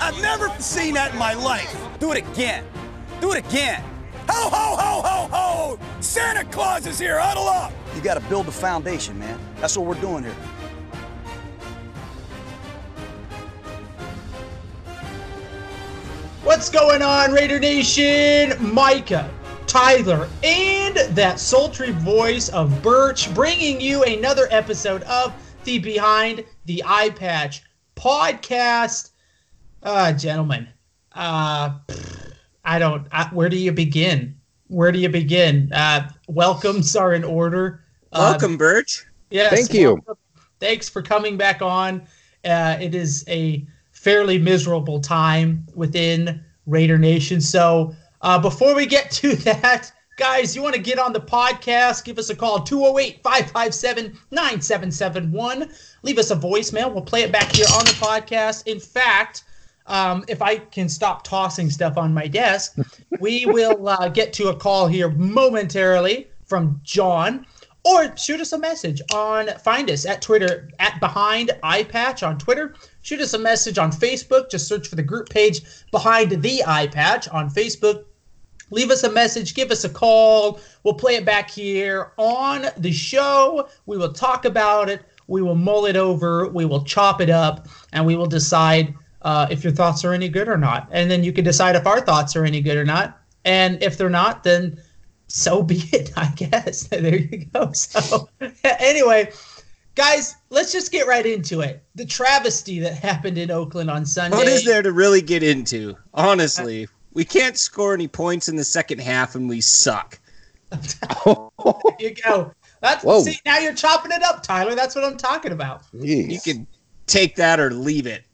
I've never seen that in my life. Do it again. Do it again. Ho, ho, ho, ho, ho! Santa Claus is here. Huddle up. You got to build the foundation, man. That's what we're doing here. What's going on, Raider Nation? Micah, Tyler, and that sultry voice of Birch bringing you another episode of the Behind the Eye Patch podcast. Uh, gentlemen, uh, I don't, I, where do you begin? Where do you begin? Uh, welcomes are in order. Uh, Welcome, Birch. Yes. Thank you. welcome. Thanks for coming back on. Uh, it is a fairly miserable time within Raider Nation. So uh, before we get to that, guys, you want to get on the podcast, give us a call 208 557 9771. Leave us a voicemail. We'll play it back here on the podcast. In fact, um, if I can stop tossing stuff on my desk, we will uh, get to a call here momentarily from John or shoot us a message on find us at twitter at behind eye patch on twitter. Shoot us a message on facebook. Just search for the group page behind the eye patch on facebook. Leave us a message. Give us a call. We'll play it back here on the show. We will talk about it. We will mull it over. We will chop it up and we will decide uh, if your thoughts are any good or not and then you can decide if our thoughts are any good or not and if they're not then so be it, I guess. there you go. So, anyway, guys, let's just get right into it. The travesty that happened in Oakland on Sunday. What is there to really get into? Honestly, we can't score any points in the second half and we suck. There you go. That's Whoa. see now you're chopping it up, Tyler. That's what I'm talking about. Jeez. You can take that or leave it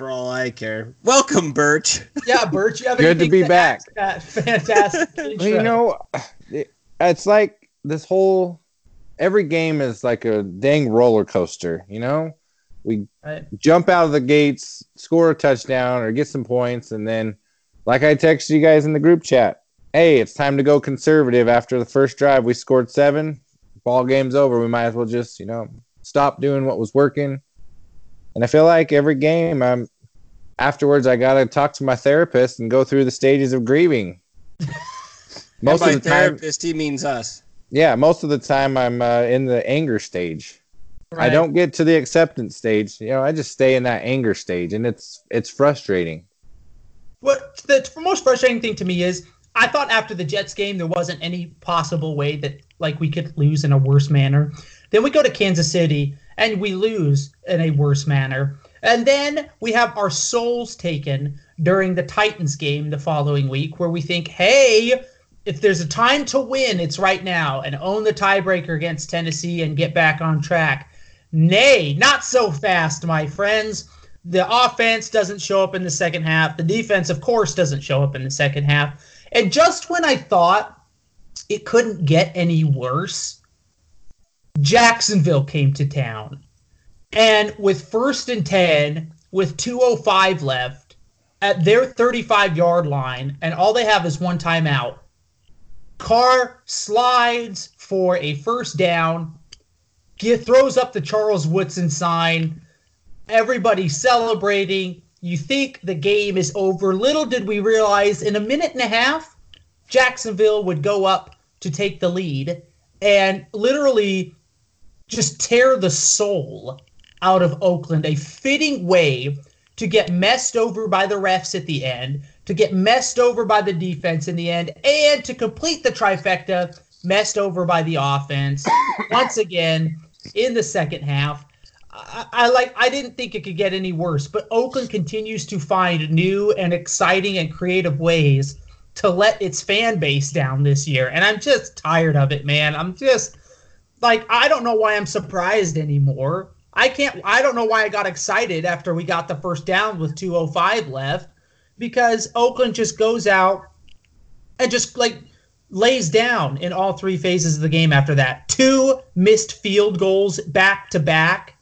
for all I care. Welcome, Birch. Yeah, Bert, you have Good to be add back. to That fantastic. Well, you know, it's like this whole every game is like a dang roller coaster. You know, we Right. jump out of the gates, score a touchdown, or get some points, and then, like I texted you guys in the group chat, hey, it's time to go conservative. After the first drive, we scored seven. Ball game's over. We might as well just, you know, stop doing what was working. And I feel like every game, I'm afterwards, I gotta talk to my therapist and go through the stages of grieving. Most and by of the time, therapist, he means us. yeah, most of the time I'm uh, in the anger stage. I don't get to the acceptance stage. You know, I just stay in that anger stage, and it's it's frustrating. What the most frustrating thing to me is I thought after the Jets game there wasn't any possible way that like we could lose in a worse manner. Then we go to Kansas City and we lose in a worse manner. And then we have our souls taken during the Titans game the following week where we think, "Hey, if there's a time to win, it's right now and own the tiebreaker against Tennessee and get back on track." Nay, not so fast, my friends. The offense doesn't show up in the second half. The defense, of course, doesn't show up in the second half. And just when I thought it couldn't get any worse, Jacksonville came to town. And with first and 10, with 205 left at their 35 yard line, and all they have is one timeout, Carr slides for a first down, get, throws up the Charles Woodson sign. Everybody celebrating. You think the game is over. Little did we realize in a minute and a half, Jacksonville would go up to take the lead and literally just tear the soul out of Oakland. A fitting way to get messed over by the refs at the end, to get messed over by the defense in the end, and to complete the trifecta, messed over by the offense once again in the second half. I, I like I didn't think it could get any worse, but Oakland continues to find new and exciting and creative ways to let its fan base down this year. And I'm just tired of it, man. I'm just like I don't know why I'm surprised anymore. I can't I don't know why I got excited after we got the first down with 205 left. because Oakland just goes out and just like lays down in all three phases of the game after that. Two missed field goals back to back.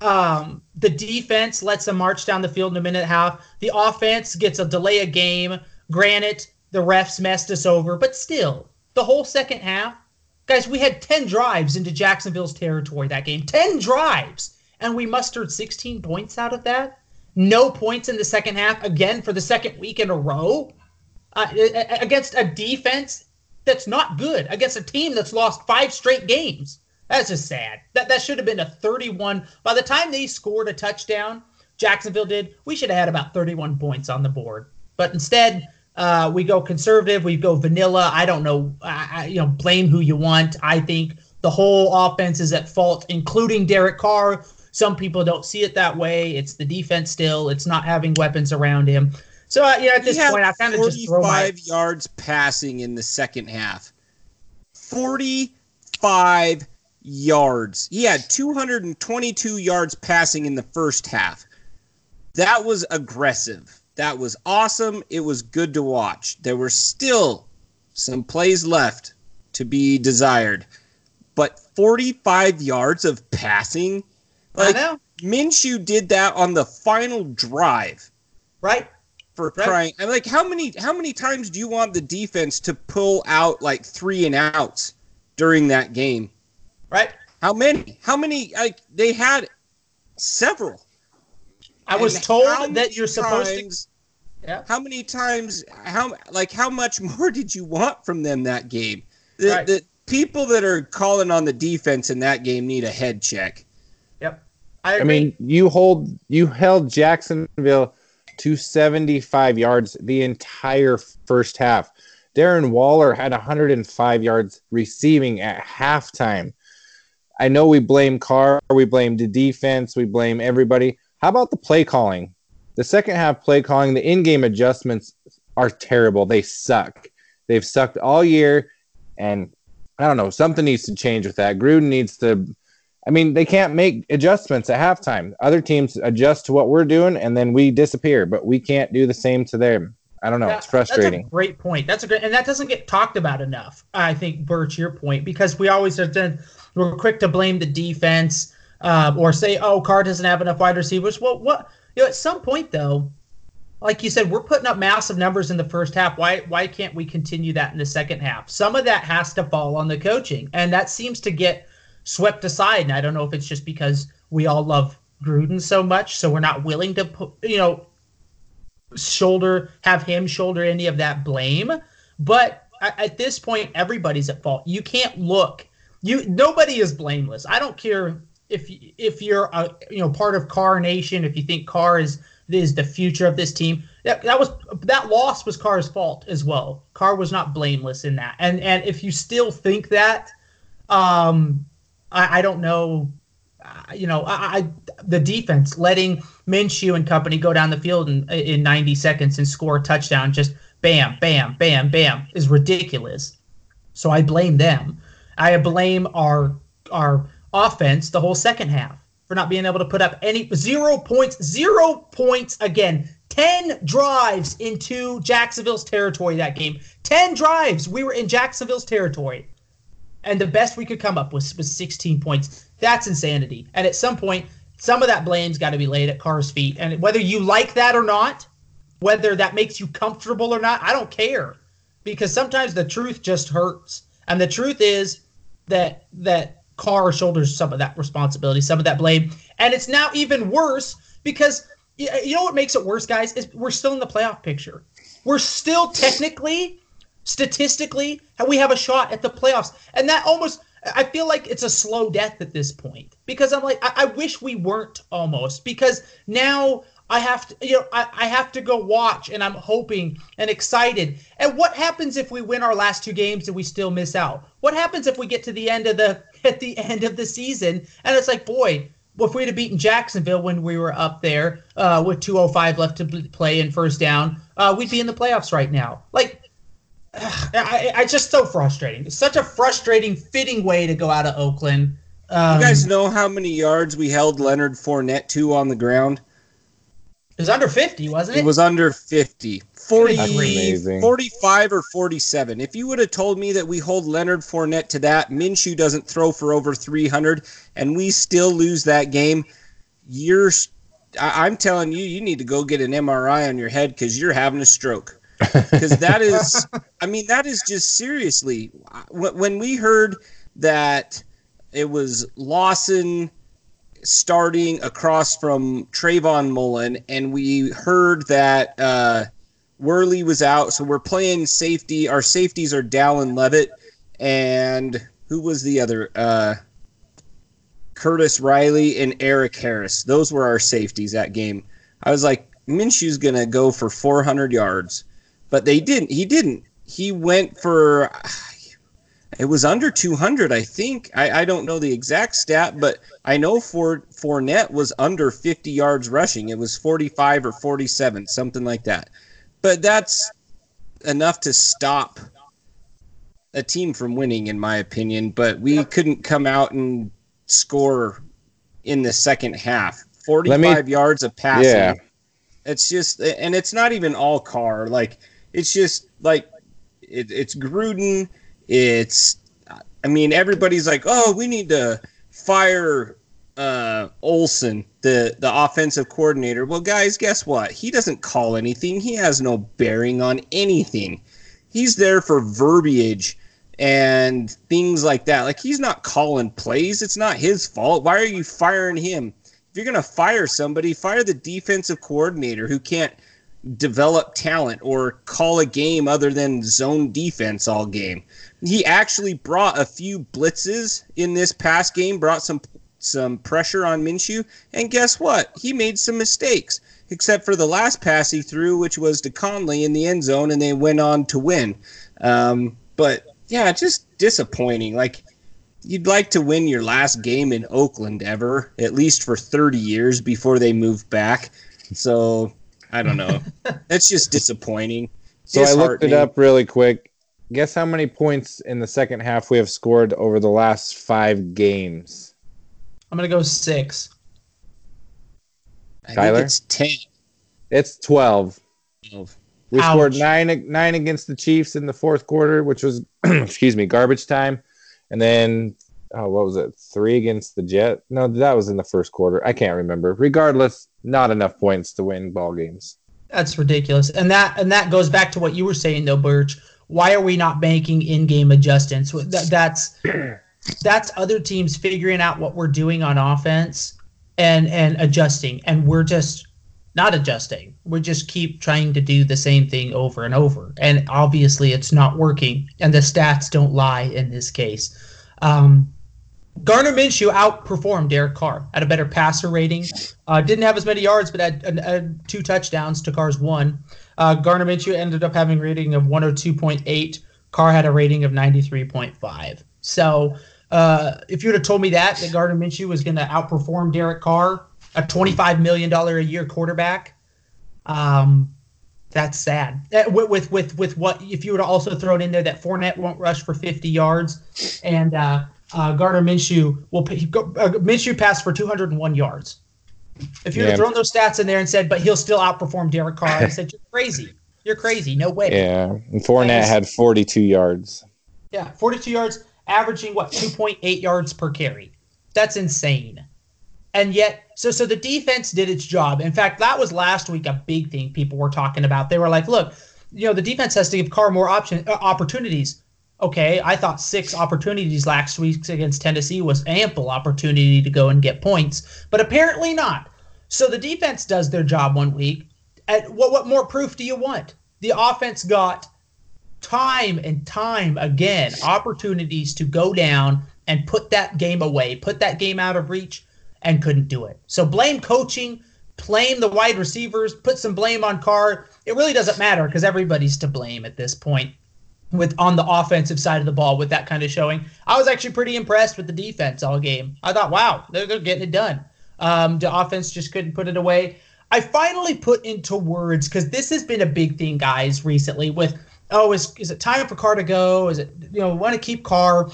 Um, the defense lets them march down the field in a minute and a half. The offense gets a delay of game. Granted, the refs messed us over, but still, the whole second half, guys, we had 10 drives into Jacksonville's territory that game. 10 drives. And we mustered 16 points out of that. No points in the second half, again, for the second week in a row. Uh, against a defense that's not good, against a team that's lost five straight games. That's just sad. That that should have been a 31. By the time they scored a touchdown, Jacksonville did. We should have had about 31 points on the board. But instead, uh, we go conservative. We go vanilla. I don't know. I, you know, blame who you want. I think the whole offense is at fault, including Derek Carr. Some people don't see it that way. It's the defense still. It's not having weapons around him. So uh, yeah, at this point, I kind of just throw my yards passing in the second half. Forty-five yards. He had 222 yards passing in the first half. That was aggressive. That was awesome. It was good to watch. There were still some plays left to be desired. But 45 yards of passing, like Minshew did that on the final drive. Right? For right. crying. I'm like, how many how many times do you want the defense to pull out like three and outs during that game? right? How many? How many? Like they had several. I was told that you're supposed times, to. Yeah. How many times? How like how much more did you want from them that game? The, right. the people that are calling on the defense in that game need a head check. Yep. I, I mean, you hold you held Jacksonville to 75 yards the entire first half. Darren Waller had 105 yards receiving at halftime. I know we blame Carr, we blame the defense, we blame everybody. How about the play calling? The second half play calling, the in game adjustments are terrible. They suck. They've sucked all year. And I don't know, something needs to change with that. Gruden needs to. I mean, they can't make adjustments at halftime. Other teams adjust to what we're doing, and then we disappear, but we can't do the same to them. I don't know. That, it's frustrating. That's a great point. That's a great, and that doesn't get talked about enough. I think, Birch, your point, because we always have been we're quick to blame the defense uh, or say, oh, Carr doesn't have enough wide receivers. Well, what you know, at some point though, like you said, we're putting up massive numbers in the first half. Why why can't we continue that in the second half? Some of that has to fall on the coaching, and that seems to get swept aside. And I don't know if it's just because we all love Gruden so much, so we're not willing to put you know shoulder have him shoulder any of that blame. But at this point, everybody's at fault. You can't look you nobody is blameless. I don't care if if you're a you know part of Carr Nation, if you think Carr is is the future of this team. That, that was that loss was Carr's fault as well. Carr was not blameless in that. And and if you still think that, um, I, I don't know. Uh, you know, I, I, the defense letting Minshew and company go down the field in in 90 seconds and score a touchdown, just bam, bam, bam, bam, is ridiculous. So I blame them. I blame our our offense the whole second half for not being able to put up any zero points, zero points again. 10 drives into Jacksonville's territory that game. 10 drives. We were in Jacksonville's territory. And the best we could come up with was 16 points. That's insanity. And at some point, some of that blame's got to be laid at Carr's feet. And whether you like that or not, whether that makes you comfortable or not, I don't care. Because sometimes the truth just hurts. And the truth is, that that Carr shoulders some of that responsibility, some of that blame, and it's now even worse because you know what makes it worse, guys, is we're still in the playoff picture. We're still technically, statistically, we have a shot at the playoffs, and that almost I feel like it's a slow death at this point because I'm like I, I wish we weren't almost because now I have to, you know, I, I have to go watch and I'm hoping and excited. And what happens if we win our last two games and we still miss out? What happens if we get to the end of the at the end of the season and it's like, boy, if we'd have beaten Jacksonville when we were up there uh, with 205 left to play and first down, uh, we'd be in the playoffs right now. Like, I, I just so frustrating. It's such a frustrating, fitting way to go out of Oakland. Um, you guys know how many yards we held Leonard Fournette to on the ground? It was under 50, wasn't it? It was under 50. 40, 45 or 47. If you would have told me that we hold Leonard Fournette to that, Minshew doesn't throw for over 300, and we still lose that game, you're. I- I'm telling you, you need to go get an MRI on your head because you're having a stroke. Because that is, I mean, that is just seriously. When we heard that it was Lawson starting across from Trayvon Mullen, and we heard that uh, Worley was out, so we're playing safety. Our safeties are Dallin Leavitt, and who was the other? Uh, Curtis Riley and Erik Harris. Those were our safeties that game. I was like, Minshew's gonna go for 400 yards, but they didn't. He didn't. He went for. It was under 200, I think. I, I don't know the exact stat, but I know for Fournette was under 50 yards rushing. It was 45 or 47, something like that. But that's enough to stop a team from winning, in my opinion. But we couldn't come out and score in the second half. 45 yards of passing. Yeah. It's just, and it's not even all Carr. Like, it's just like, it, it's Gruden. It's, I mean, everybody's like, oh, we need to fire uh, Olson, the the offensive coordinator. Well, guys, guess what? He doesn't call anything. He has no bearing on anything. He's there for verbiage and things like that. Like he's not calling plays. It's not his fault. Why are you firing him? If you're gonna fire somebody, fire the defensive coordinator who can't develop talent or call a game other than zone defense all game. He actually brought a few blitzes in this past game, brought some some pressure on Minshew, and guess what? He made some mistakes, except for the last pass he threw, which was to Conley in the end zone, and they went on to win. Um, but yeah, just disappointing. Like you'd like to win your last game in Oakland ever, at least for 30 years before they move back. So I don't know. That's just disappointing. So I looked it up really quick. Guess how many points in the second half we have scored over the last five games? I'm gonna go six. I Tyler? think it's 10. It's 12. We Ouch. scored nine nine against the Chiefs in the fourth quarter, which was excuse me, garbage time. And then oh, what was it? Three against the Jet? No, that was in the first quarter. I can't remember. Regardless, not enough points to win ball games. That's ridiculous. And that and that goes back to what you were saying though, Birch. Why are we not making in-game adjustments? That's that's other teams figuring out what we're doing on offense and and adjusting, and we're just not adjusting. We just keep trying to do the same thing over and over, and obviously it's not working. And the stats don't lie in this case. Um, Gardner Minshew outperformed Derek Carr at a better passer rating. Uh, didn't have as many yards, but had, had, two touchdowns to Carr's one. Uh, Gardner Minshew ended up having a rating of 102.8. Carr had a rating of 93.5. So uh, if you would have told me that, that Gardner Minshew was going to outperform Derek Carr, a $25 million a year quarterback, um, that's sad. Uh, With, with with with what if you would have also thrown in there that Fournette won't rush for 50 yards, and uh, uh, Gardner Minshew will pay, go- uh, Minshew passed for 201 yards. If you'd Yeah. have thrown those stats in there and said, but he'll still outperform Derek Carr, I said you're crazy. You're crazy. No way. Yeah. And Fournette Nice. had 42 yards. Yeah, 42 yards, averaging what 2.8 yards per carry. That's insane. And yet, so so the defense did its job. In fact, that was last week a big thing people were talking about. They were like, "Look, you know, the defense has to give Carr more option uh, opportunities." Okay, I thought six opportunities last week against Tennessee was ample opportunity to go and get points, but apparently not. So the defense does their job one week. And what what more proof do you want? The offense got time and time again opportunities to go down and put that game away, put that game out of reach, and couldn't do it. So blame coaching, blame the wide receivers, put some blame on Carr. It really doesn't matter because everybody's to blame at this point with on the offensive side of the ball with that kind of showing. I was actually pretty impressed with the defense all game. I thought, wow, they're, they're getting it done. Um, the offense just couldn't put it away. I finally put into words because this has been a big thing, guys, recently. With oh, is is it time for Carr to go? Is it you know want to keep Carr?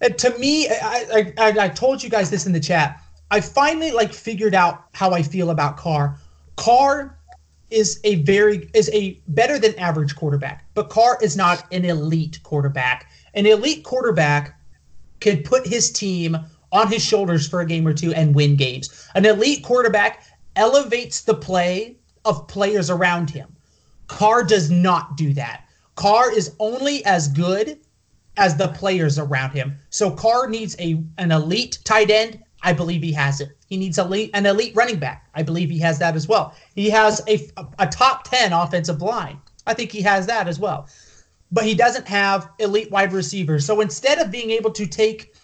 And to me, I, I I told you guys this in the chat. I finally like figured out how I feel about Carr. Carr is a very is a better than average quarterback, but Carr is not an elite quarterback. An elite quarterback could put his team on his shoulders for a game or two and win games. An elite quarterback elevates the play of players around him. Carr does not do that. Carr is only as good as the players around him. So Carr needs a an elite tight end. I believe he has it. He needs elite, an elite running back. I believe he has that as well. He has a, a top 10 offensive line. I think he has that as well. But he doesn't have elite wide receivers. So instead of being able to take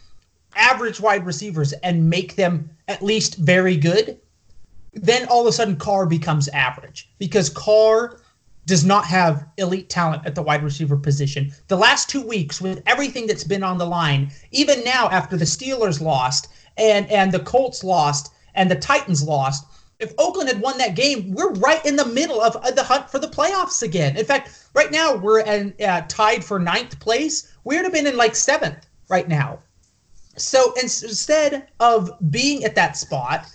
average wide receivers and make them at least very good, then all of a sudden Carr becomes average because Carr does not have elite talent at the wide receiver position. The last two weeks, with everything that's been on the line, even now after the Steelers lost and and the Colts lost and the Titans lost, if Oakland had won that game, we're right in the middle of, the hunt for the playoffs again. In fact, right now we're in, uh, tied for ninth place. We would have been in like seventh right now. So instead of being at that spot,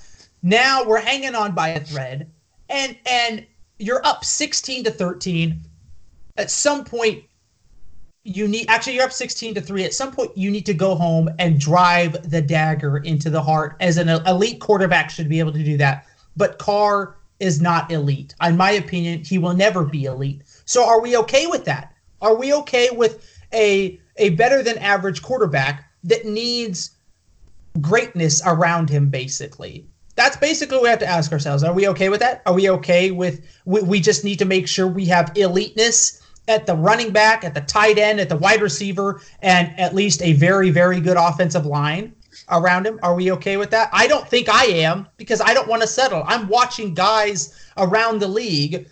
now we're hanging on by a thread, and and you're up 16 to 13. At some point, you need actually you're up 16 to 3 at some point you need to go home and drive the dagger into the heart as an elite quarterback should be able to do that. But carr is not elite. In my opinion he will never be elite. So are we okay with that? Are we okay with a a better than average quarterback that needs greatness around him basically? That's basically what we have to ask ourselves. Are we okay with that? Are we okay with we, we just need to make sure we have eliteness at the running back, at the tight end, at the wide receiver, and at least a very, very good offensive line around him. Are we okay with that? I don't think I am because I don't want to settle. I'm watching guys around the league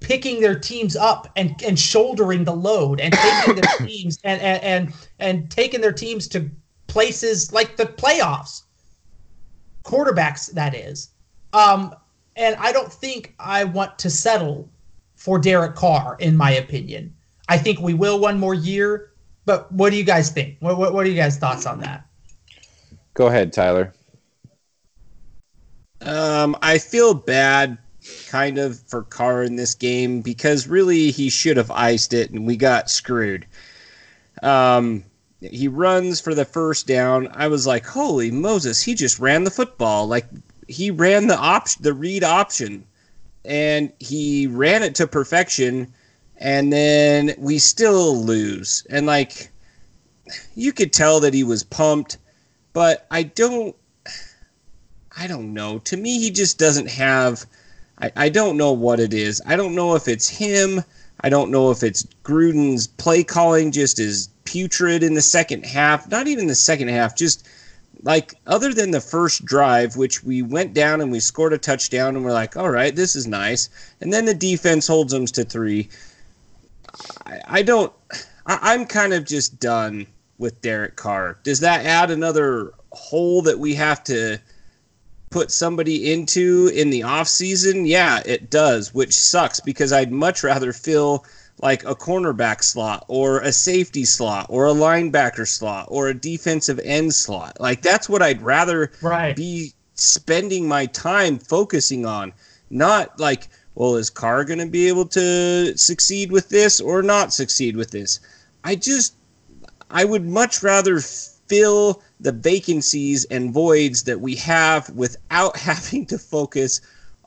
picking their teams up and, and shouldering the load and taking their teams and, and and and taking their teams to places like the playoffs. Quarterbacks, that is. Um, and I don't think I want to settle for Derek Carr, in my opinion. I think we will one more year, but what do you guys think? What, what, what are you guys' thoughts on that? Go ahead, Tyler. Um, I feel bad kind of for Carr in this game because really he should have iced it and we got screwed. Um, he runs for the first down. I was like, "Holy Moses, he just ran the football. Like he ran the option, the read option and he ran it to perfection and then we still lose. And like you could tell that he was pumped but i don't i don't know. To me he just doesn't have i, I don't know what it is. I don't know if it's him. I don't know if it's gruden's play calling just is putrid in the second half not even the second half just like other than the first drive, which we went down and we scored a touchdown, and we're like, all right, this is nice. And then the defense holds them to three. I, I don't. I, I'm kind of just done with Derek Carr. Does that add another hole that we have to put somebody into in the off season? Yeah, it does, which sucks because I'd much rather fill like a cornerback slot or a safety slot or a linebacker slot or a defensive end slot. Like that's what I'd rather right. be spending my time focusing on. Not like, well, is Carr going to be able to succeed with this or not succeed with this? I just, I would much rather fill the vacancies and voids that we have without having to focus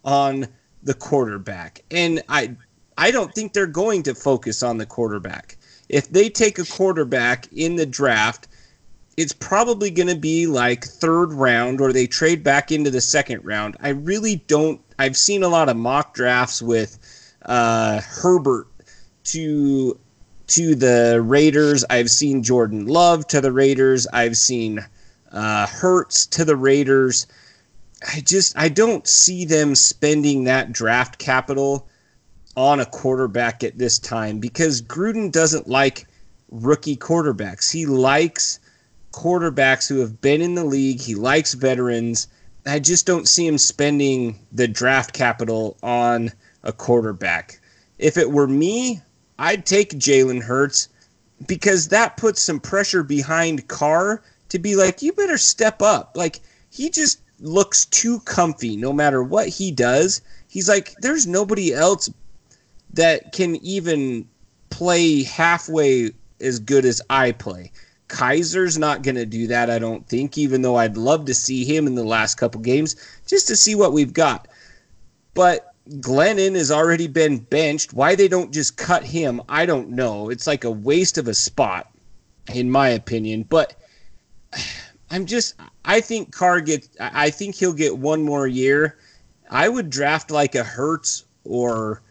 on the quarterback. And I I don't think they're going to focus on the quarterback. If they take a quarterback in the draft, it's probably going to be like third round or they trade back into the second round. I really don't. I've seen a lot of mock drafts with uh, Herbert to to the Raiders. I've seen Jordan Love to the Raiders. I've seen uh, Hurts to the Raiders. I just I don't see them spending that draft capital on a quarterback at this time because Gruden doesn't like rookie quarterbacks. He likes quarterbacks who have been in the league. He likes veterans. I just don't see him spending the draft capital on a quarterback. If it were me, I'd take Jalen Hurts because that puts some pressure behind Carr to be like, you better step up. Like, he just looks too comfy no matter what he does He's like, there's nobody else that can even play halfway as good as I play. Kaiser's not going to do that, I don't think, even though I'd love to see him in the last couple games just to see what we've got. But Glennon has already been benched. Why they don't just cut him, I don't know. It's like a waste of a spot, in my opinion. But I'm just, I think Carr gets, I think he'll get one more year. I would draft like a Hurts or,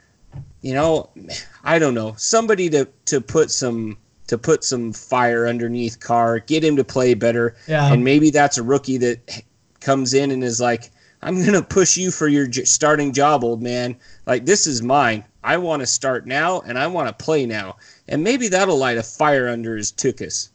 you know, I don't know, somebody to to put some to put some fire underneath Carr, get him to play better, Yeah. and maybe that's a rookie that comes in and is like, "I'm gonna push you for your j- starting job, old man. Like this is mine. I want to start now, and I want to play now." And maybe that'll light a fire under his tuchus.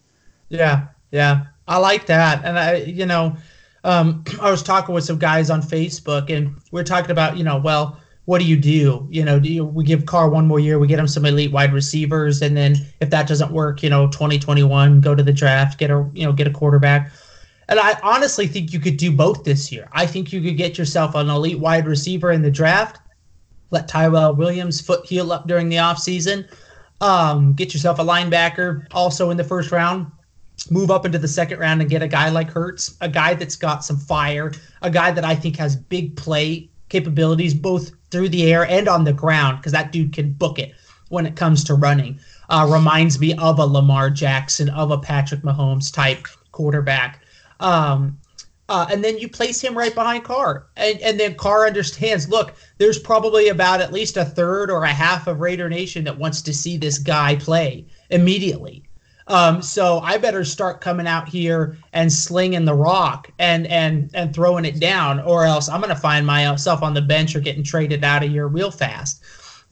Yeah, yeah, I like that, and I, you know, um, I was talking with some guys on Facebook, and we are talking about, you know, well, what do you do? You know, do you, we give Carr one more year, we get him some elite wide receivers, and then if that doesn't work, you know, 2021, go to the draft, get a, you know, get a quarterback. And I honestly think you could do both this year. I think you could get yourself an elite wide receiver in the draft, let Tyrell Williams foot heal up during the offseason, um, get yourself a linebacker also in the first round, move up into the second round and get a guy like Hurts, a guy that's got some fire, a guy that I think has big play capabilities both through the air and on the ground because that dude can book it when it comes to running. Uh, reminds me of a Lamar Jackson, of a Patrick Mahomes type quarterback. Um, uh, and then you place him right behind Carr. And, and then Carr understands look, there's probably about at least a third or a half of Raider Nation that wants to see this guy play immediately. Um, so I better start coming out here and slinging the rock and and and throwing it down, or else I'm going to find myself on the bench or getting traded out of here real fast.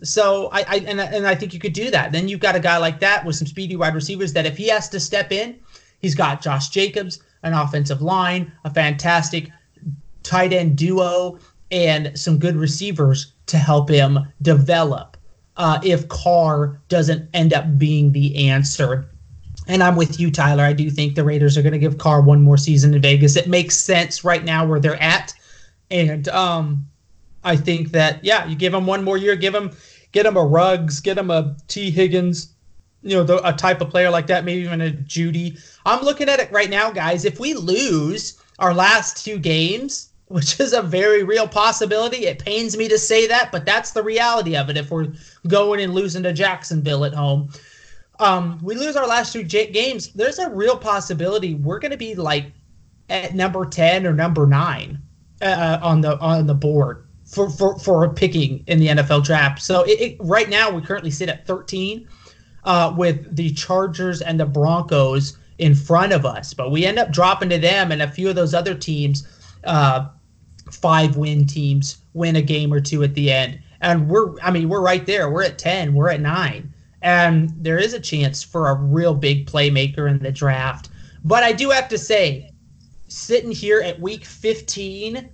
So I, I and, and I think you could do that. Then you've got a guy like that with some speedy wide receivers that if he has to step in, he's got Josh Jacobs, an offensive line, a fantastic tight end duo, and some good receivers to help him develop. Uh, if Carr doesn't end up being the answer and I'm with you, Tyler. I do think the Raiders are going to give Carr one more season in Vegas. It makes sense right now where they're at, and um, I think that yeah, you give him one more year, give him get him a Ruggs, get him a Tee Higgins, you know, the, a type of player like that, maybe even a Jeudy. I'm looking at it right now, guys. If we lose our last two games, which is a very real possibility, it pains me to say that, but that's the reality of it. If we're going and losing to Jacksonville at home um, we lose our last two games, there's a real possibility we're going to be like at number ten or number nine uh, on the on the board for for for picking in the NFL draft. So it, it, right now we currently sit at 13 uh, with the Chargers and the Broncos in front of us, but we end up dropping to them and a few of those other teams. Uh, five win teams win a game or two at the end and we're i mean we're right there we're at 10 we're at 9 and there is a chance for a real big playmaker in the draft. But I do have to say, sitting here at week 15,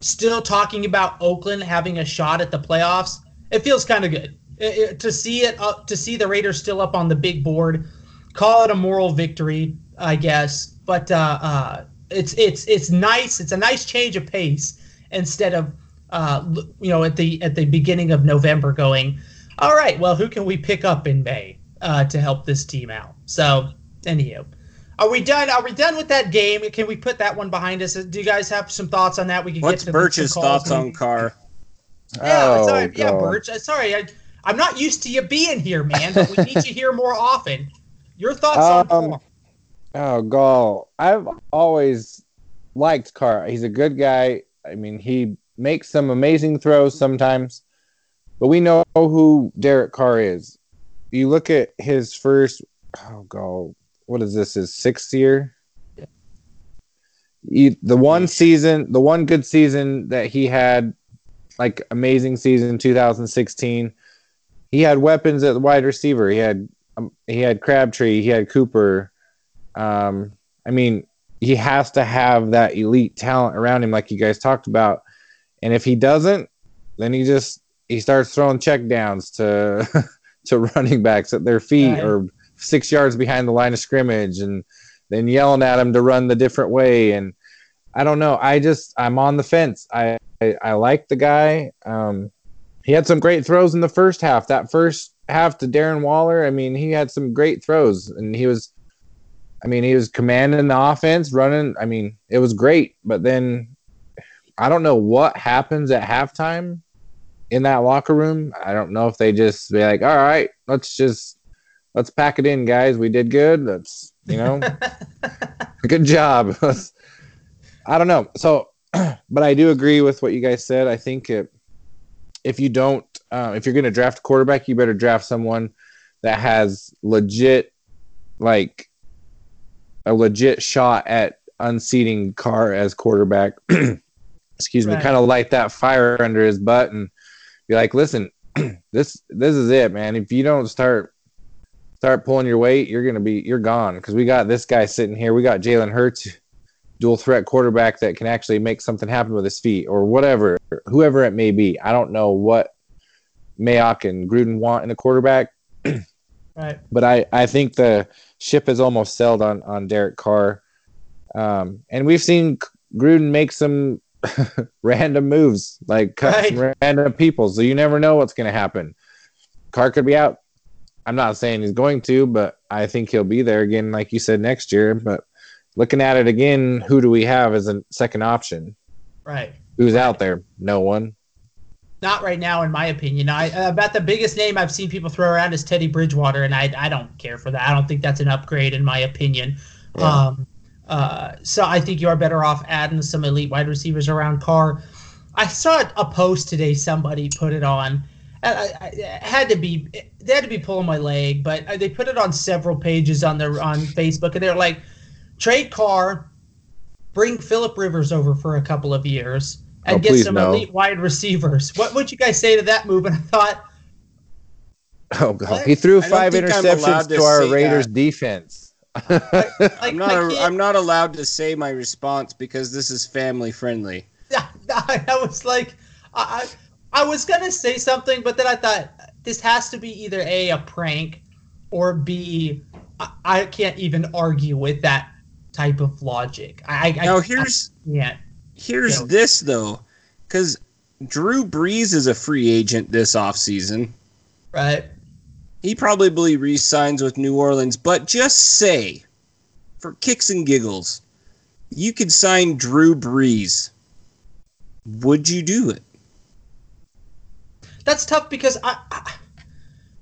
still talking about Oakland having a shot at the playoffs, it feels kind of good it, it, to see it up to see the Raiders still up on the big board. Call it a moral victory, I guess. But uh, uh, it's it's it's nice. It's a nice change of pace instead of uh, you know at the at the beginning of November going all right, well, who can we pick up in May uh, to help this team out? So, anywho, are we done? Are we done with that game? Can we put that one behind us? Do you guys have some thoughts on that? We can What's get to Birch's thoughts on Carr? Yeah, Oh, sorry, yeah, God. Birch. uh, Sorry, I, I'm not used to you being here, man. But we need you here more often. Your thoughts on Um, Carr? Oh, Gall. I've always liked Carr. He's a good guy. I mean, he makes some amazing throws sometimes, but we know who Derek Carr is. You look at his first, oh, Gall, what is this, his sixth year? You, the one season, the one good season that he had, like amazing season 2016, he had weapons at the wide receiver. He had um, he had Crabtree, he had Cooper. Um, I mean, he has to have that elite talent around him, like you guys talked about. And if he doesn't, then he just he starts throwing check downs to to running backs at their feet Right. or six yards behind the line of scrimmage, and then yelling at him to run the different way. And I don't know. I just I'm on the fence. I I, I like the guy. Um, he had some great throws in the first half. That first half to Darren Waller, I mean, he had some great throws, and he was, I mean, he was commanding the offense, running. I mean, it was great. But then, I don't know what happens at halftime in that locker room. I don't know if they just be like, "All right, let's just let's pack it in, guys. We did good. Let's you know, good job." I don't know. So, but I do agree with what you guys said. I think it, if you don't, uh, if you're going to draft a quarterback, you better draft someone that has legit, like, a legit shot at unseating Carr as quarterback. Excuse me, Right. kind of light that fire under his butt and be like, listen, this this is it, man. If you don't start start pulling your weight, you're gonna be you're gone because we got this guy sitting here. We got Jalen Hurts, dual threat quarterback that can actually make something happen with his feet or whatever, whoever it may be. I don't know what Mayock and Gruden want in a quarterback, right. but I I think the ship is almost sailed on on Derek Carr, um, and we've seen Gruden make some random moves, like cut some Right. random people. So you never know what's going to happen. Carr could be out. I'm not saying he's going to, but I think he'll be there again, like you said, next year. But looking at it again, who do we have as a second option? Right. Who's out there? No one. Not right now, in my opinion. I uh, about the biggest name I've seen people throw around is Teddy Bridgewater, and I I don't care for that. I don't think that's an upgrade, in my opinion. Yeah. Um, uh, so I think you are better off adding some elite wide receivers around Carr. I saw a post today. Somebody put it on. And I, I, had to be they had to be pulling my leg, but uh, they put it on several pages on their on Facebook, and they're like, trade Carr, bring Philip Rivers over for a couple of years, and Oh, get some no. elite wide receivers. What would you guys say to that move? And I thought, Oh god, What? he threw five interceptions to to our Raiders that. defense. Like, I'm not. A, I'm not allowed to say my response because this is family friendly. I, I was like, I, I I was gonna say something, but then I thought this has to be either a a prank or b I, I can't even argue with that type of logic. I, I Now here's can't. here's Yeah. this though, because Drew Brees is a free agent this offseason. Right. He probably re-signs with New Orleans, but just say, for kicks and giggles, you could sign Drew Brees. Would you do it? That's tough because I I,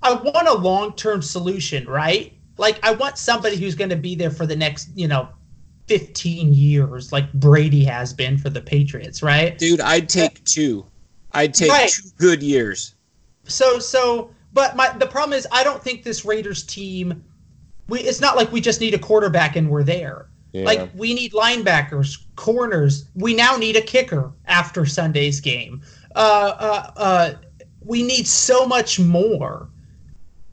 I want a long term solution, right? Like I want somebody who's going to be there for the next, you know, 15 years, like Brady has been for the Patriots, right? Dude, I'd take two. I'd take Right. two good years. So so but my the problem is I don't think this Raiders team we it's not like we just need a quarterback and we're there. Yeah. Like we need linebackers, corners. We now need a kicker after Sunday's game. Uh uh uh we need so much more.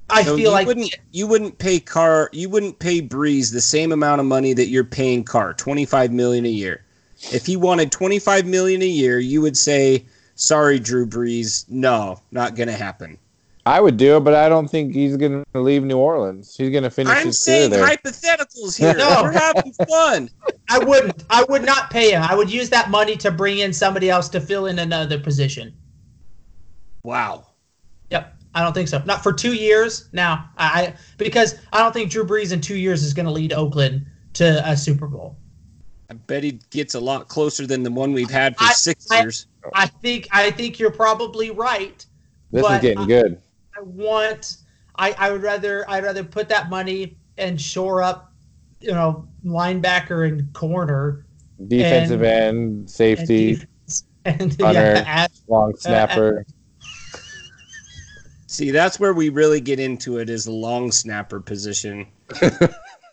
I No, feel you like wouldn't you wouldn't pay Carr you wouldn't pay Brees the same amount of money that you're paying Carr, twenty five million a year. If he wanted twenty five million a year, you would say, Sorry, Drew Brees, no, not gonna happen. I would do it, but I don't think he's going to leave New Orleans. He's going to finish I'm his career saying there. hypotheticals here. No. We're having fun. I wouldn't. I would not pay him. I would use that money to bring in somebody else to fill in another position. Wow. Yep. I don't think so. Not for two years. Now, I I- because I don't think Drew Brees in two years is going to lead Oakland to a Super Bowl. I bet he gets a lot closer than the one we've had for I- six I- years. I think I think you're probably right. this but is getting I- good. I want. I I would rather I'd rather put that money and shore up, you know, linebacker and corner Defensive and- end, and safety, defense and Hunter. yeah, add- long snapper. See, that's where we really get into it is the long snapper position.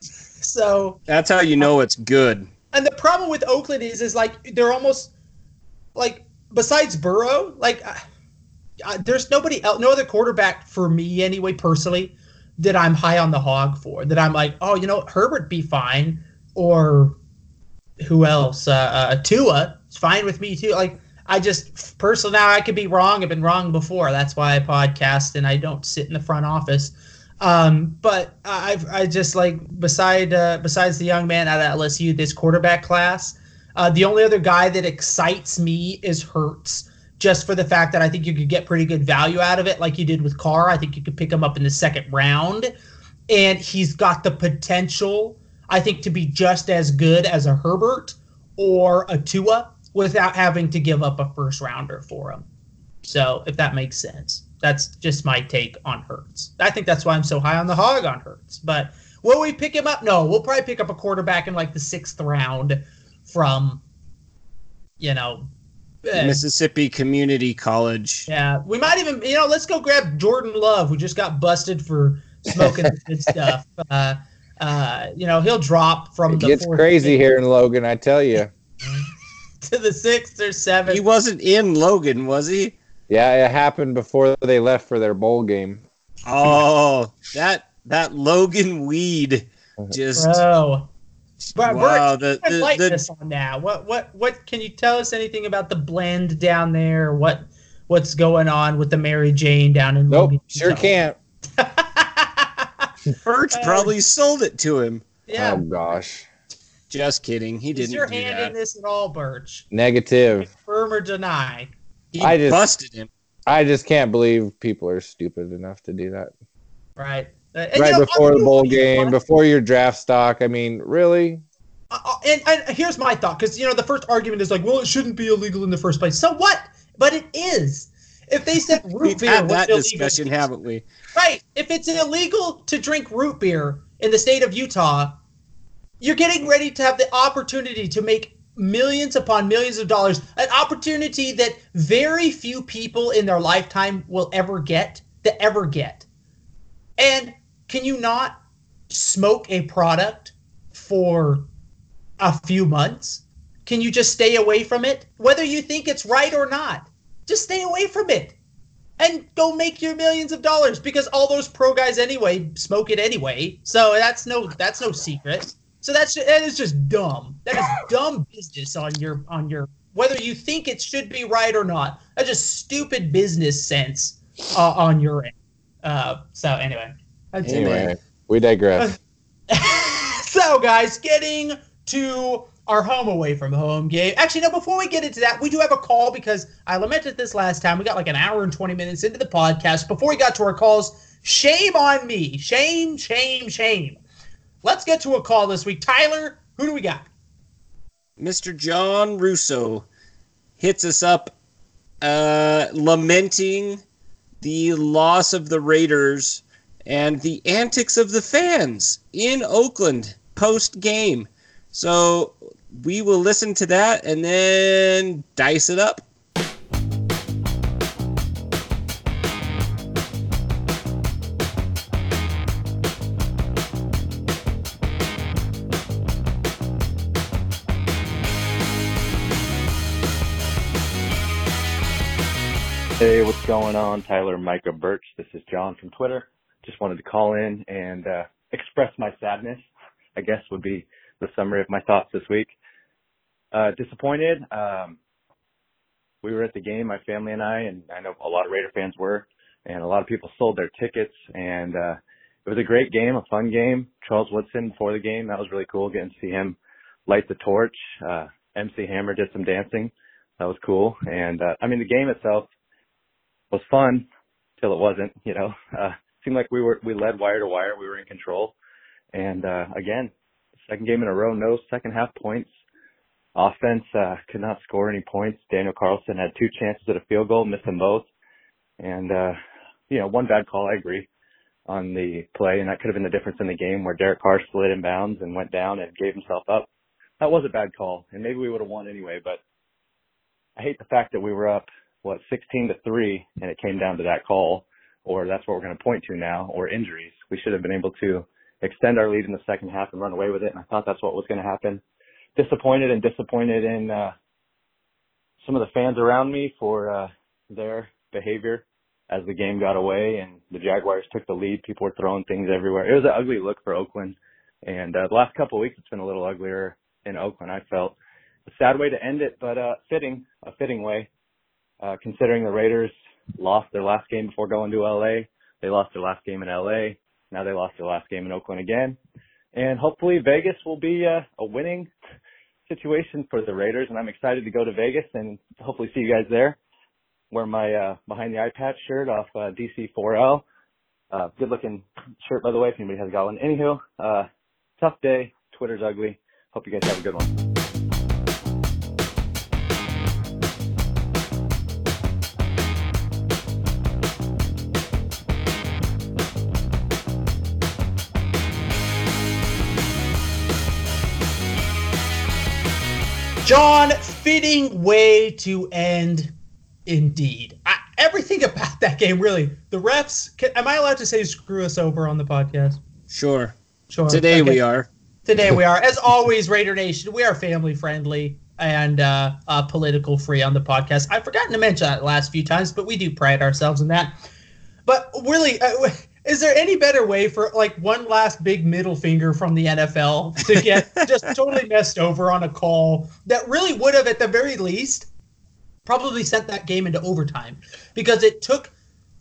so That's how you know it's good. And the problem with Oakland is, is like they're almost like besides Burrow, like uh, uh, uh, there's nobody else, no other quarterback for me anyway, personally, that I'm high on the hog for. That I'm like, oh, you know, Herbert be fine, or who else? Uh, uh, Tua is fine with me too. Like I just personally now I could be wrong. I've been wrong before. That's why I podcast and I don't sit in the front office. Um, but I've I just like beside uh, besides the young man out of LSU, this quarterback class, Uh, the only other guy that excites me is Hurts, just for the fact that I think you could get pretty good value out of it, like you did with Carr. I think you could pick him up in the second round, and he's got the potential, I think, to be just as good as a Herbert or a Tua without having to give up a first rounder for him. So, if that makes sense, that's just my take on Hurts. I think that's why I'm so high on the hog on Hurts. But will we pick him up? No, we'll probably pick up a quarterback in like the sixth round from, you know, Mississippi Community College. yeah, we might even, you know, let's go grab Jordan Love, who just got busted for smoking good stuff. Uh, uh, you know, he'll drop from It the gets crazy here in Logan, I tell you. to the sixth or seventh. He wasn't in Logan, was he? Yeah, it happened before they left for their bowl game. Oh, that that Logan weed just Bro. But wow. Bert, The, the, enlighten the, us on that. What what what can you tell us anything about the blend down there? What what's going on with the Mary Jane down in Nope, Logan, sure can't. Birch uh, probably sold it to him. yeah. Oh gosh. Just kidding. He Is didn't Is your do hand that. in this at all, Birch? Negative. Confirm or deny? He I just- busted him. I just can't believe people are stupid enough to do that. Right. Uh, and, you right know, before the bowl do what you game, want. before your draft stock. I mean, really? Uh, uh, and, and here's my thought, because you know the first argument is like, well, it shouldn't be illegal in the first place. So what? But it is. If they said root We've beer had was that illegal, discussion, haven't we? right? If it's illegal to drink root beer in the state of Utah, you're getting ready to have the opportunity to make millions upon millions of dollars, an opportunity that very few people in their lifetime will ever get, that ever get. And can you not smoke a product for a few months? Can you just stay away from it? Whether you think it's right or not, just stay away from it and go make your millions of dollars because all those pro guys anyway smoke it anyway. So that's no that's no secret. So that's that is just dumb. That is dumb business on your on your whether you think it should be right or not. That's just stupid business sense uh, on your end. Uh, so anyway, that's. Anyway, we digress. so guys, getting to our home away from home game. Actually, no, before we get into that, we do have a call because I lamented this last time. We got like an hour and 20 minutes into the podcast. Before we got to our calls, shame on me. Shame, shame, shame. Let's get to a call this week. Tyler, who do we got? Mr. John Russo hits us up uh, lamenting the loss of the Raiders and the antics of the fans in Oakland post game. So we will listen to that and then dice it up. Hey, what's going on? Tyler Micah Birch. This is John from Twitter. Just wanted to call in and uh, express my sadness, I guess would be the summary of my thoughts this week. Uh, disappointed. Um, we were at the game, my family and I, and I know a lot of Raider fans were, and a lot of people sold their tickets, and uh, it was a great game, a fun game. Charles Woodson before the game, that was really cool getting to see him light the torch. Uh, MC Hammer did some dancing. That was cool. And, uh, I mean, the game itself, was fun till it wasn't, you know. Uh seemed like we were we led wire to wire, we were in control. And uh again, second game in a row, no second half points. Offense uh could not score any points. Daniel Carlson had two chances at a field goal, missed them both. And uh you know, one bad call, I agree, on the play, and that could have been the difference in the game where Derek Carr slid in bounds and went down and gave himself up. That was a bad call, and maybe we would have won anyway, but I hate the fact that we were up what 16 to 3 and it came down to that call or that's what we're going to point to now or injuries we should have been able to extend our lead in the second half and run away with it and i thought that's what was going to happen. Disappointed and disappointed in uh some of the fans around me for uh their behavior as the game got away and the jaguars took the lead. People were throwing things everywhere. It was an ugly look for oakland and uh, the last couple of weeks it's been a little uglier in oakland i felt. A sad way to end it but uh fitting a fitting way uh, considering the Raiders lost their last game before going to LA. They lost their last game in LA. Now they lost their last game in Oakland again. And hopefully Vegas will be uh, a winning situation for the Raiders, and I'm excited to go to Vegas and hopefully see you guys there. Wear my uh, behind the eye patch shirt off uh, DC4L. Uh, good looking shirt, by the way, if anybody has got one. Anywho, uh, tough day. Twitter's ugly. Hope you guys have a good one. John, fitting way to end indeed. I, everything about that game, really. The refs, can, am I allowed to say screw us over on the podcast? Sure. Sure. Today Okay. we are. Today we are. As always, Raider Nation, we are family friendly and uh, uh, political free on the podcast. I've forgotten to mention that last few times, but we do pride ourselves in that. But really, uh, is there any better way for like one last big middle finger from the NFL to get just totally messed over on a call that really would have, at the very least, probably sent that game into overtime because it took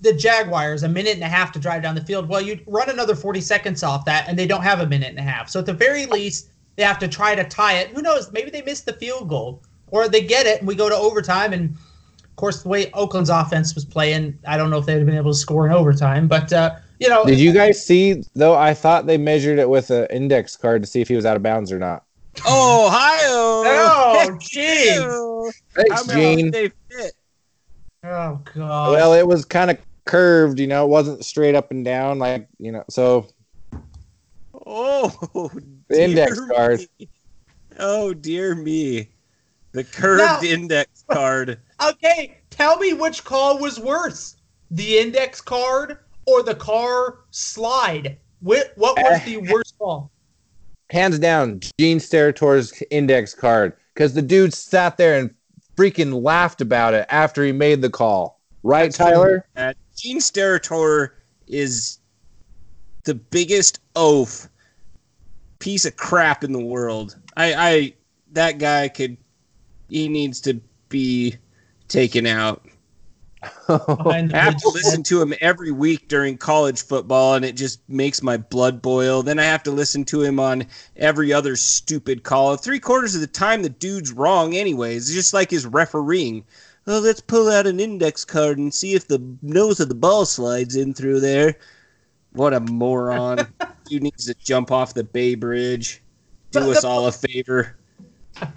the Jaguars a minute and a half to drive down the field. Well, you run another 40 seconds off that, and they don't have a minute and a half. So at the very least, they have to try to tie it. Who knows? Maybe they missed the field goal, or they get it, and we go to overtime. And of course, the way Oakland's offense was playing, I don't know if they'd have been able to score in overtime. But uh, you know, Did you guys see though? I thought they measured it with an index card to see if he was out of bounds or not. Ohio. Oh, jeez. How Thanks, many Gene. did they fit? Oh god. Well, it was kind of curved, you know, it wasn't straight up and down, like you know. So Oh, The index dear card. Oh dear me, the curved Now- index card. okay, tell me which call was worse: the index card or the car slide. What what was the worst call? hands down, Gene Steratore's index card because the dude sat there and freaking laughed about it after he made the call. Right, Tyler? Uh, Gene Steratore is the biggest oaf piece of crap in the world. I, I that guy could he needs to be taken out. I have to listen to him every week during college football, and it just makes my blood boil. Then I have to listen to him on every other stupid call. Three quarters of the time, the dude's wrong, anyways. It's just like his refereeing. Well, let's pull out an index card and see if the nose of the ball slides in through there. What a moron. Dude needs to jump off the Bay Bridge. Do us all a favor.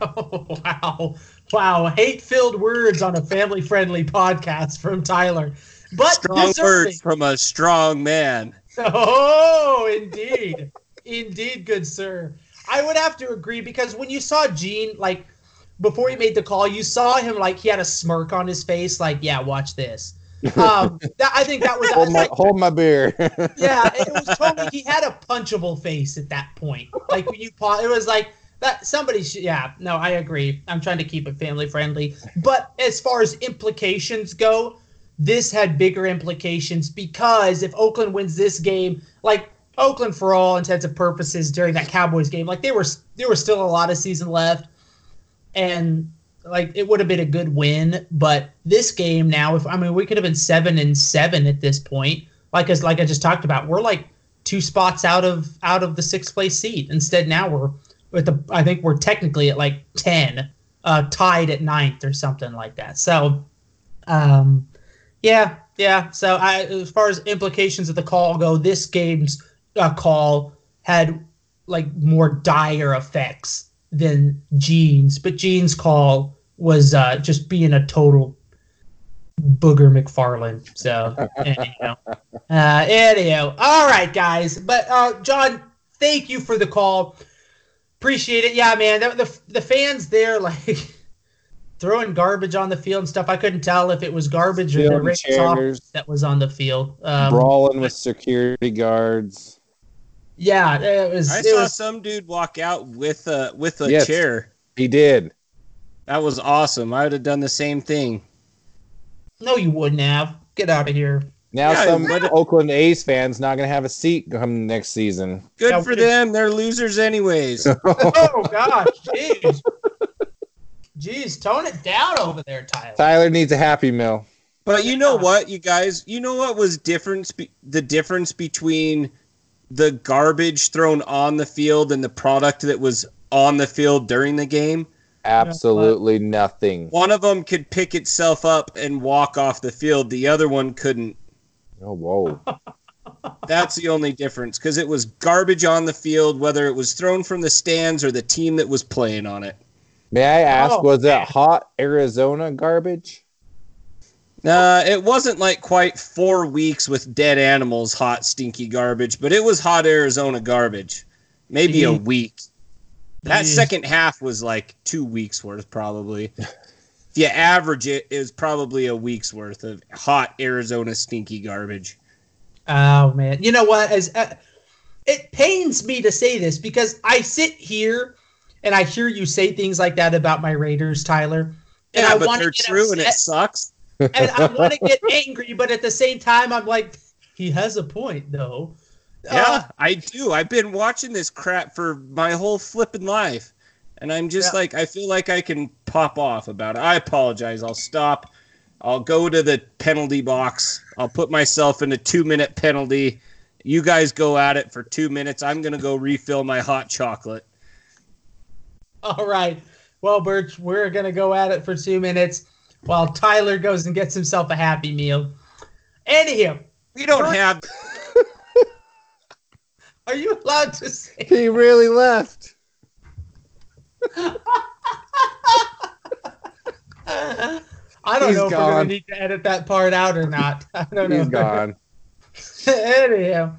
Oh, wow. Wow. Hate filled words on a family friendly podcast from Tyler. But Strong deserving. words from a strong man. Oh, indeed. indeed, good sir. I would have to agree because when you saw Gene, like, before he made the call, you saw him, like, he had a smirk on his face, like, yeah, watch this. Um, that, I think that was, hold, my, like, hold my beer. yeah, it was totally, he had a punchable face at that point. Like, when you pause, it was like, that somebody should, yeah, no, I agree. I'm trying to keep it family friendly. But as far as implications go, this had bigger implications because if Oakland wins this game, like Oakland for all intents and purposes during that Cowboys game, like they were there was still a lot of season left, and like it would have been a good win. But this game now, if I mean we could have been seven and seven at this point, like as like I just talked about, we're like two spots out of out of the sixth place seat. Instead, now we're with the I think we're technically at like ten, uh, tied at ninth or something like that. So, um, yeah, yeah. So I, as far as implications of the call go, this game's uh, call had like more dire effects than Gene's, but Gene's call was uh, just being a total booger McFarland. So anyhow, uh, anyhow, all right, guys. But uh, John, thank you for the call. Appreciate it. Yeah, man. The the, the fans there like. Throwing garbage on the field and stuff. I couldn't tell if it was garbage or the Stealing Raiders chairs. that was on the field. Um, Brawling with security guards. yeah, it was. I it saw was some dude walk out with a with a Yes. chair. He did. That was awesome. I would have done the same thing. no, you wouldn't have. Get out of here. Now Yeah, some but- Oakland A's fans not going to have a seat come next season. Good Yeah, for them. They're losers anyways. oh gosh, jeez, jeez, tone it down over there, Tyler. Tyler needs a Happy Meal. But you know what, you guys? You know what was difference? Be- the difference between the garbage thrown on the field and the product that was on the field during the game. Absolutely nothing. One of them could pick itself up and walk off the field. The other one couldn't. Oh, whoa. That's the only difference because it was garbage on the field, whether it was thrown from the stands or the team that was playing on it. May I ask, Oh, was man. it hot Arizona garbage? Nah, it wasn't like quite four weeks with dead animals, hot, stinky garbage, but it was hot Arizona garbage. Maybe a Mhm. week. That Mhm. second half was like two weeks worth, probably. if you average it, it was probably a week's worth of hot Arizona stinky garbage. Oh man, you know what? As uh, it pains me to say this because I sit here and I hear you say things like that about my Raiders, Tyler, and Yeah, I but want to they're get true and it upset, sucks. and I want to get angry, but at the same time, I'm like, he has a point though. Yeah, Uh, I do. I've been watching this crap for my whole flipping life. And I'm just Yeah. like, I feel like I can pop off about it. I apologize. I'll stop. I'll go to the penalty box. I'll put myself in a two minute penalty. You guys go at it for two minutes. I'm going to go refill my hot chocolate. all right. Well, Birch, we're gonna go at it for two minutes while Tyler goes and gets himself a happy meal. Anyhow, We don't Sure. have. are you allowed to say? He really left. I don't He's know if we're gonna need to edit that part out or not. I don't know. He's gone. Anyhow,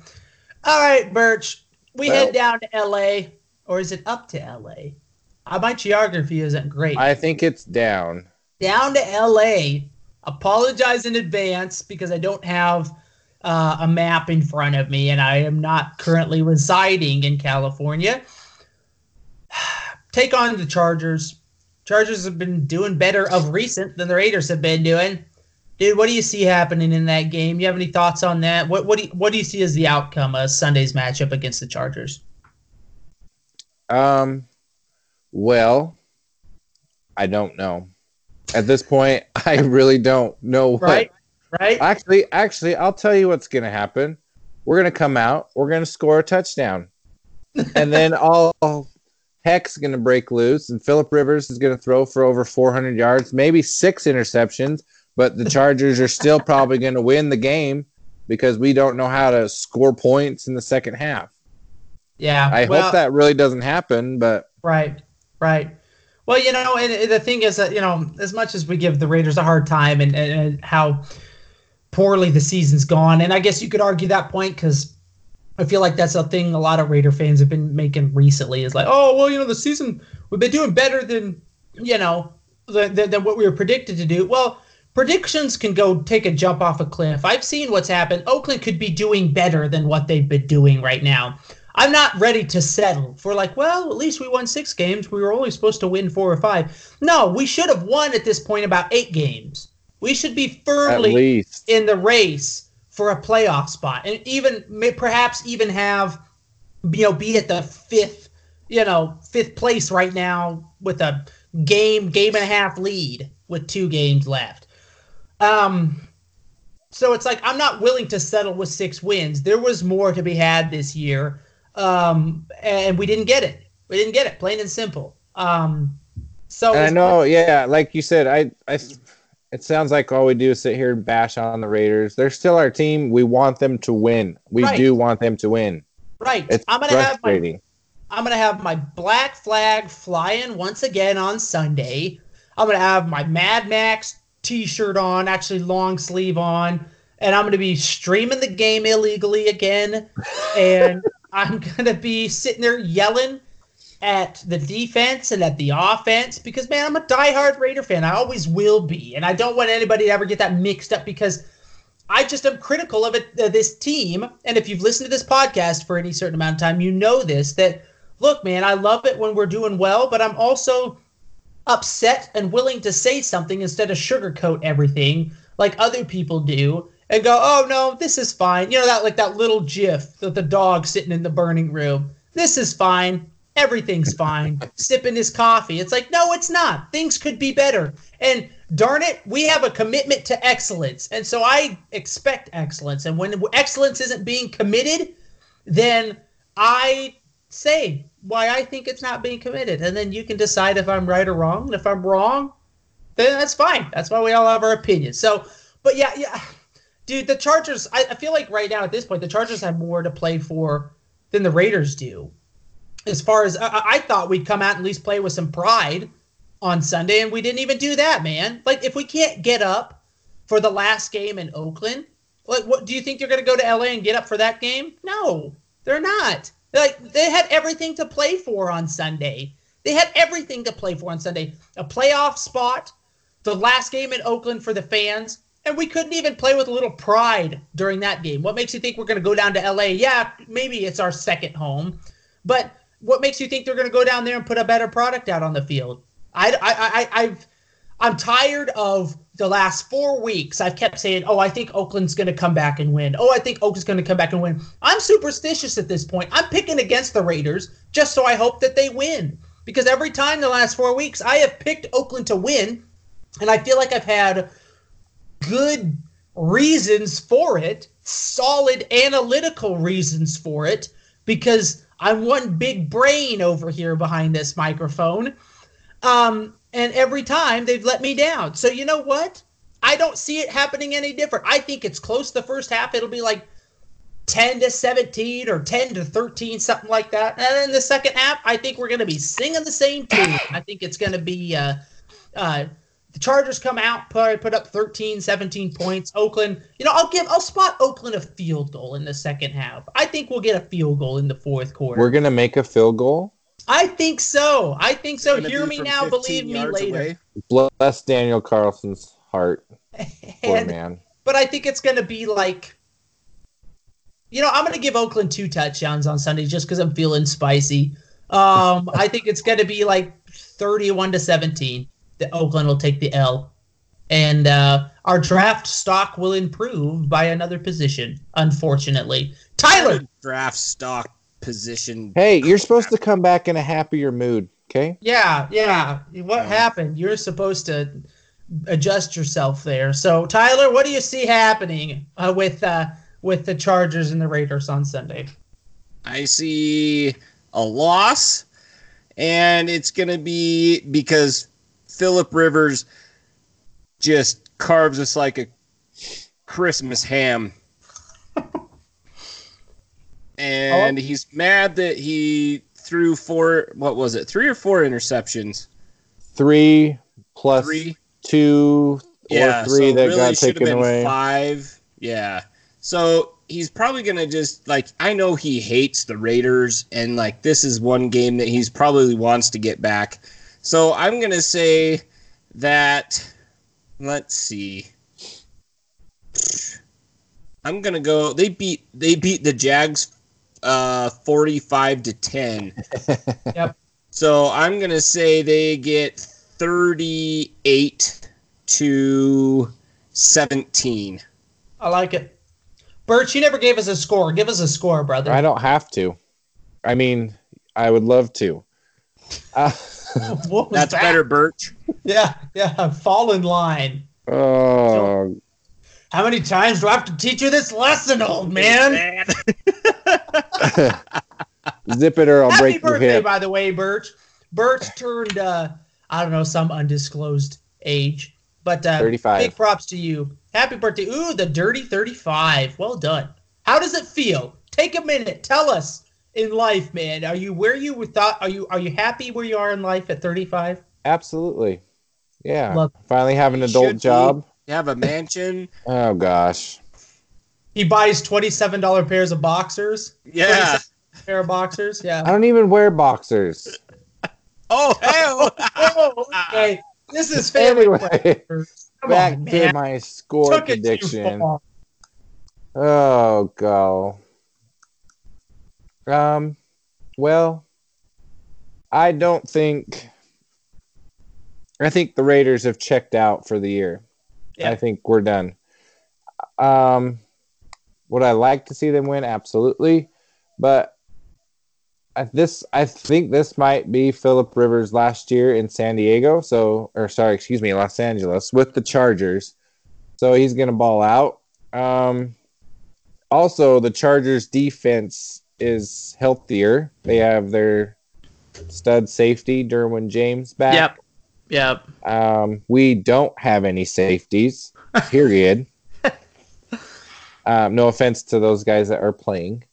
all right, Birch. We Well- head down to L.A. or is it up to L.A.? Uh, my geography isn't great. I think it's down. down to L.A. Apologize in advance because I don't have uh, a map in front of me and I am not currently residing in California. Take on the Chargers. Chargers have been doing better of recent than the Raiders have been doing. Dude, what do you see happening in that game? You have any thoughts on that? What what do you, what do you see as the outcome of Sunday's matchup against the Chargers? Um, well, I don't know. At this point, I really don't know what. Right? Right? Actually, actually, I'll tell you what's going to happen. We're going to come out. We're going to score a touchdown, and then all heck's going to break loose, and Philip Rivers is going to throw for over 400 yards, maybe six interceptions. But the Chargers are still probably going to win the game because we don't know how to score points in the second half. Yeah. I well- hope that really doesn't happen, but Right, right. Well, you know, and, and the thing is that you know, as much as we give the Raiders a hard time and, and, and how poorly the season's gone, and I guess you could argue that point because I feel like that's a thing a lot of Raider fans have been making recently is like, oh, well, you know, the season we've been doing better than you know than, than, what we were predicted to do. Well, predictions can go take a jump off a cliff. I've seen what's happened. Oakland could be doing better than what they've been doing right now. I'm not ready to settle for like, well, at least we won six games. We were only supposed to win four or five. No, we should have won at this point about eight games. We should be firmly in the race for a playoff spot, and even may, perhaps even have you know be at the fifth, you know, fifth place right now with a game game and a half lead with two games left. Um, so it's like I'm not willing to settle with six wins. There was more to be had this year, um, and we didn't get it. We didn't get it, plain and simple. Um, so I know, yeah, like you said, I, I, it sounds like all we do is sit here and bash on the Raiders. They're still our team. We want them to win. We Right. do want them to win. right. It's I'm gonna have my. I'm gonna have my black flag flying once again on Sunday. I'm gonna have my Mad Max T-shirt on, actually long sleeve on, and I'm gonna be streaming the game illegally again. And I'm gonna be sitting there yelling at the defense and at the offense because man, I'm a diehard Raider fan. I always will be, and I don't want anybody to ever get that mixed up because I just am critical of it, uh, this team. And if you've listened to this podcast for any certain amount of time, you know this that look, man, I love it when we're doing well, but I'm also upset and willing to say something instead of sugarcoat everything like other people do and go, oh no, this is fine. You know that like that little GIF of the dog sitting in the burning room. This is fine. Everything's fine. Sipping his coffee. It's like, no, it's not. Things could be better. And darn it, we have a commitment to excellence. And so I expect excellence. And when excellence isn't being committed, then I say, why I think it's not being committed. And then you can decide if I'm right or wrong. And if I'm wrong, then that's fine. That's why we all have our opinions. So, but yeah, yeah, dude, the Chargers. I, I feel like right now at this point, the Chargers have more to play for than the Raiders do. As far as I, I thought, we'd come out and at least play with some pride on Sunday, and we didn't even do that, man. Like, if we can't get up for the last game in Oakland, like, what do you think they're going to go to LA and get up for that game? No, they're not. Like, they had everything to play for on Sunday. They had everything to play for on Sunday. A playoff spot, the last game in Oakland for the fans, and we couldn't even play with a little pride during that game. What makes you think we're going to go down to LA? Yeah, maybe it's our second home, but what makes you think they're going to go down there and put a better product out on the field? I, I, I, I've, I'm tired of the last four weeks. I've kept saying, "Oh, I think Oakland's going to come back and win. Oh, I think Oakland's going to come back and win." I'm superstitious at this point. I'm picking against the Raiders just so I hope that they win because every time the last four weeks I have picked Oakland to win, and I feel like I've had good reasons for it, solid analytical reasons for it, because I'm one big brain over here behind this microphone. Um, and every time they've let me down. So you know what? I don't see it happening any different. I think it's close the first half. It'll be like 10 to 17 or 10 to 13, something like that. And then the second half, I think we're going to be singing the same tune. I think it's going to be uh, uh, the Chargers come out, put, put up 13, 17 points. Oakland, you know, I'll give, I'll spot Oakland a field goal in the second half. I think we'll get a field goal in the fourth quarter. We're gonna make a field goal. I think so. I think so. Hear me now, believe me later. away. Bless Daniel Carlson's heart. Poor man. but I think it's going to be like, you know, I'm going to give Oakland two touchdowns on Sunday just because I'm feeling spicy. Um, I think it's going to be like 31 to 17 that Oakland will take the L, and uh, our draft stock will improve by another position. Unfortunately, Tyler, draft stock position. Hey, you're supposed to come back in a happier mood, okay? yeah, yeah, what Yeah. happened? You're supposed to adjust yourself there. So, Tyler, what do you see happening uh, with uh, with the Chargers and the Raiders on Sunday? I see a loss, and it's going to be because Philip Rivers just carves us like a Christmas ham. and he's mad that he threw four, what was it, three or four interceptions? Three plus Three. two or Yeah, three so that really got taken away. Five. Yeah. So he's probably gonna just like I know he hates the Raiders and like this is one game that he's probably wants to get back. So I'm gonna say that let's see. I'm gonna go they beat they beat the Jags uh 45 to 10. Yep. So I'm gonna say they get 38 to 17. I like it. Birch, you never gave us a score. Give us a score, brother. I don't have to. I mean, I would love to. Uh, What was That's that? better, Birch. Yeah, yeah. Fall in line. oh, How many times do I have to teach you this lesson, old man? zip it or I'll Happy break your birthday, hip. by the way, Birch. Birch turned, uh, I don't know, some undisclosed age, but uh, 35. big props to you. Happy birthday. Ooh, the dirty 35. Well done. How does it feel? Take a minute. Tell us in life, man. Are you where you thought? Are you are you happy where you are in life at 35? Absolutely. Yeah. Love- Finally have an You adult should job. You have a mansion. Oh gosh. He buys $27 pairs of boxers. Yeah. Pair of boxers. Yeah. I don't even wear boxers. Oh, hell. oh, okay. This is family. Anyway, back on, to my score Took it prediction. Oh go. Um well I don't think I think the Raiders have checked out for the year. Yeah. I think we're done. Um would I like to see them win? Absolutely. But I, this I think this might be Philip Rivers last year in San Diego. So or sorry, excuse me, Los Angeles with the Chargers. So he's gonna ball out. Um also, the Chargers defense is healthier. They have their stud safety Derwin James back. Yep. Yep. Um, we don't have any safeties. Period. um, no offense to those guys that are playing.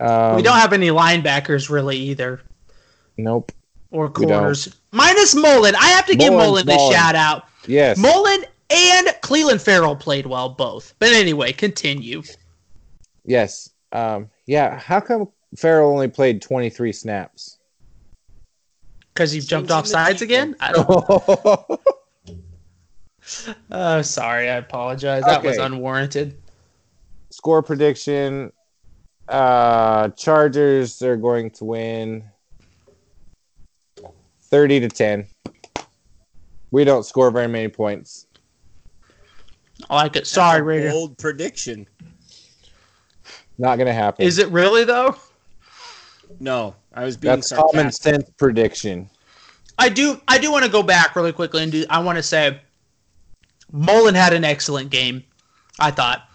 Um, we don't have any linebackers really either, Nope. or corners. Minus Mullen. I have to give Mullen the balling. shout out. Yes. Mullen and Clelin Ferrell played well both. But anyway, continue. yes. Um, yeah. How come Ferrell only played 23 snaps? Because he jumped off sides defense. again? I don't, oh, sorry. I apologize. That was unwarranted. Score prediction. Uh, Chargers are going to win 30 to 10. We don't score very many points. I like it. Sorry, That's Raider. Bold prediction. Not going to happen. Is it really, though? No, I was being That's common sense prediction. I do I do want to go back really quickly and do I want to say Mullen had an excellent game. I thought.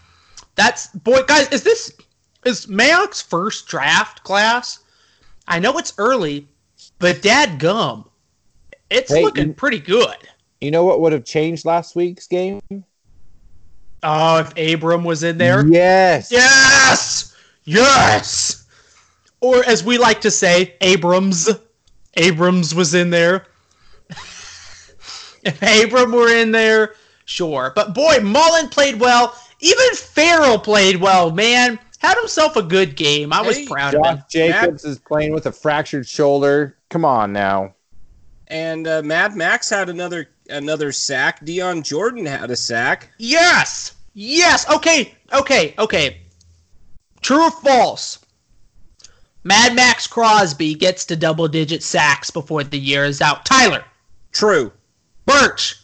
That's boy guys, is this is Mayock's first draft class? I know it's early, but dad gum. It's Hey, looking you- pretty good. You know what would have changed last week's game? Oh, if Abram was in there. Yes. Yes! Yes! Or as we like to say, Abrams. Abrams was in there. if Abram were in there, sure. But boy, Mullen played well. Even Ferrell played well, man. Had himself a good game. I was Hey, proud of him. Josh Jacobs is playing with a fractured shoulder. Come on now. And uh, Mad Max had another another sack. Dion Jordan had a sack. Yes! Yes! Okay, okay, okay. True or false? Mad Max Crosby gets to double digit sacks before the year is out. Tyler, True. Birch.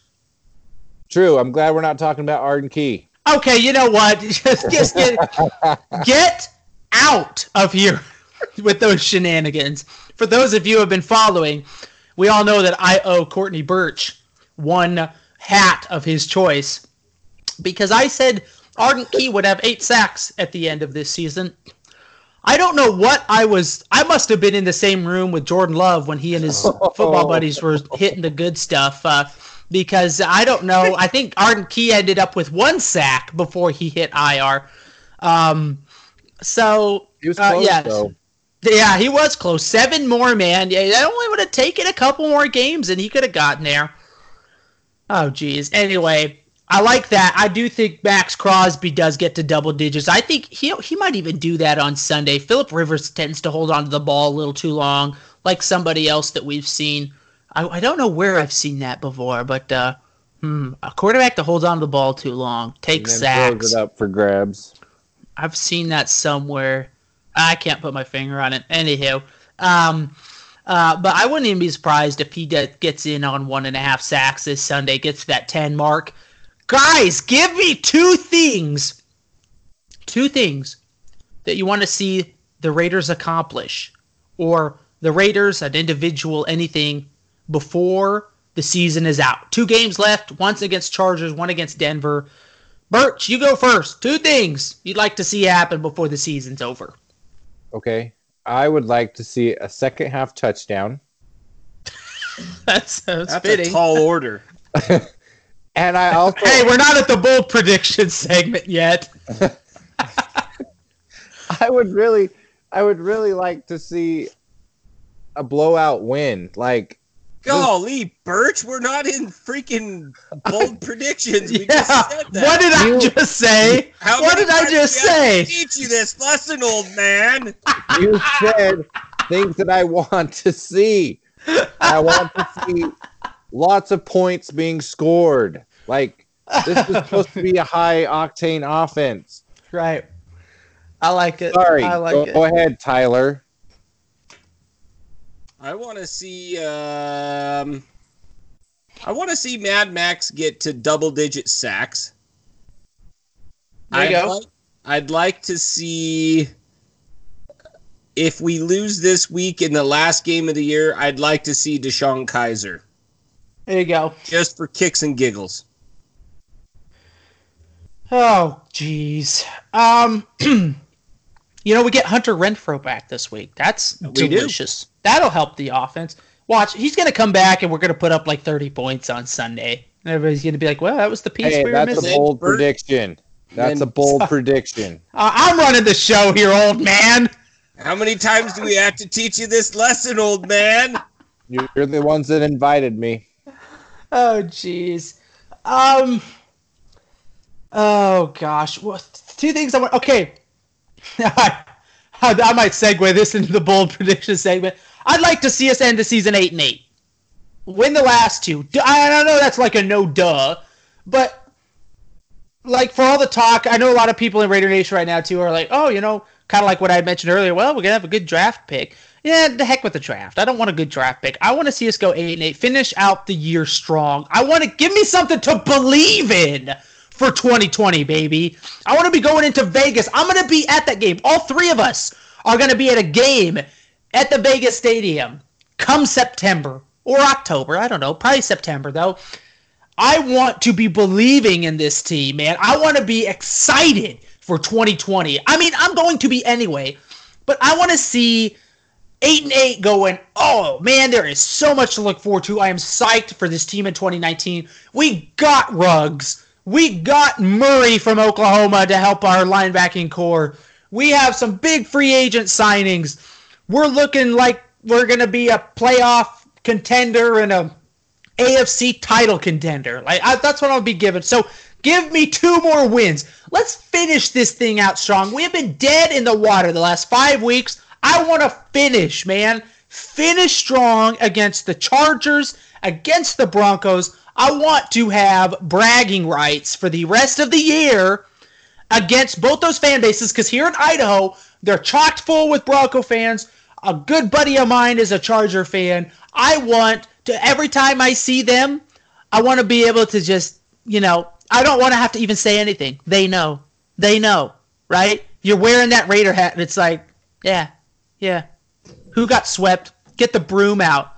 True. I'm glad we're not talking about Arden Key. Okay, you know what? Just, just get get out of here with those shenanigans. For those of you who have been following, we all know that I owe Courtney Birch one hat of his choice because I said Arden Key would have eight sacks at the end of this season. I don't know what I was. I must have been in the same room with Jordan Love when he and his football buddies were hitting the good stuff. Uh, because I don't know. I think Arden Key ended up with one sack before he hit IR. Um, so He was Uh, close, though. yeah, he was close. Seven more, man. Yeah, that only would have taken a couple more games, and he could have gotten there. Oh, geez. Anyway, I like that. I do think Maxx Crosby does get to double digits. I think he he might even do that on Sunday. Philip Rivers tends to hold on to the ball a little too long, like somebody else that we've seen. I, I don't know where I've seen that before, but uh, hmm, a quarterback that holds on to the ball too long takes then throws it up for grabs. I've seen that somewhere. I can't put my finger on it. Anywho, um, uh, but I wouldn't even be surprised if he get, gets in on one and a half sacks this Sunday, gets that ten mark. Guys, give me two things, two things that you want to see the Raiders accomplish, or the Raiders, an individual, anything before the season is out. Two games left. Once against Chargers, one against Denver. Birch, you go first. Two things you'd like to see happen before the season's over. Okay. I would like to see a second half touchdown. That's, that's, That's fitting. a tall order. And I also hey, we're not at the bold prediction segment yet. I would really I would really like to see a blowout win. Like Golly, Birch, we're not in freaking bold predictions. We Yeah. just said that. What did I just say? How what did I just do we say? Teach you this, listen, old man. you said things that I want to see. I want to see lots of points being scored. Like this is supposed to be a high octane offense. Right. I like it. Sorry. I like go, it. go ahead, Tyler. I want to see. Um, I want to see Mad Max get to double-digit sacks. There you I'd go. Like, I'd like to see. If we lose this week in the last game of the year, I'd like to see DeShone Kizer There you go. just for kicks and giggles. Oh, jeez. Um, you know, we get Hunter Renfrow back this week. That's We do. Delicious. That'll help the offense. Watch, he's going to come back and we're going to put up like 30 points on Sunday. And everybody's going to be like, well, that was the piece Hey, we were that's a bold Bert. prediction. That's a bold prediction. Uh, I'm running the show here, old man. How many times do we have to teach you this lesson, old man? You're the ones that invited me. Oh, jeez. Um. Oh gosh. Well, two things I want. Okay. I, I might segue this into the bold prediction segment. I'd like to see us end the season eight and eight. Win the last two. I I know that's like a no duh, but like for all the talk, I know a lot of people in Raider Nation right now too are like, oh, you know, kind of like what I mentioned earlier. Well, we're gonna have a good draft pick. Yeah, the heck with the draft. I don't want a good draft pick. I want to see us go eight and eight, finish out the year strong. I want to give me something to believe in for 2020, baby. I want to be going into Vegas. I'm to be at that game. All three of us are to be at a game at the Vegas Stadium come September or October. I don't know. Probably September, though. I want to be believing in this team, man. I want to be excited for 2020. I mean, I'm going to be anyway, but I want to see eight and eight going. Oh man, there is so much to look forward to. I am psyched for this team in 2019. We got Ruggs. We got Murray from Oklahoma to help our linebacking core. We have some big free agent signings. We're looking like we're going to be a playoff contender and a AFC title contender. Like I, that's what I'll be given. So give me two more wins. Let's finish this thing out strong. We have been dead in the water the last five weeks. I want to finish, man. Finish strong against the Chargers, against the Broncos. I want to have bragging rights for the rest of the year against both those fan bases because here in Idaho, they're chocked full with Bronco fans. A good buddy of mine is a Charger fan. I want to, every time I see them, I want to be able to just, you know, I don't want to have to even say anything. They know. They know, right? You're wearing that Raider hat, and it's like, yeah, yeah. Who got swept? Get the broom out.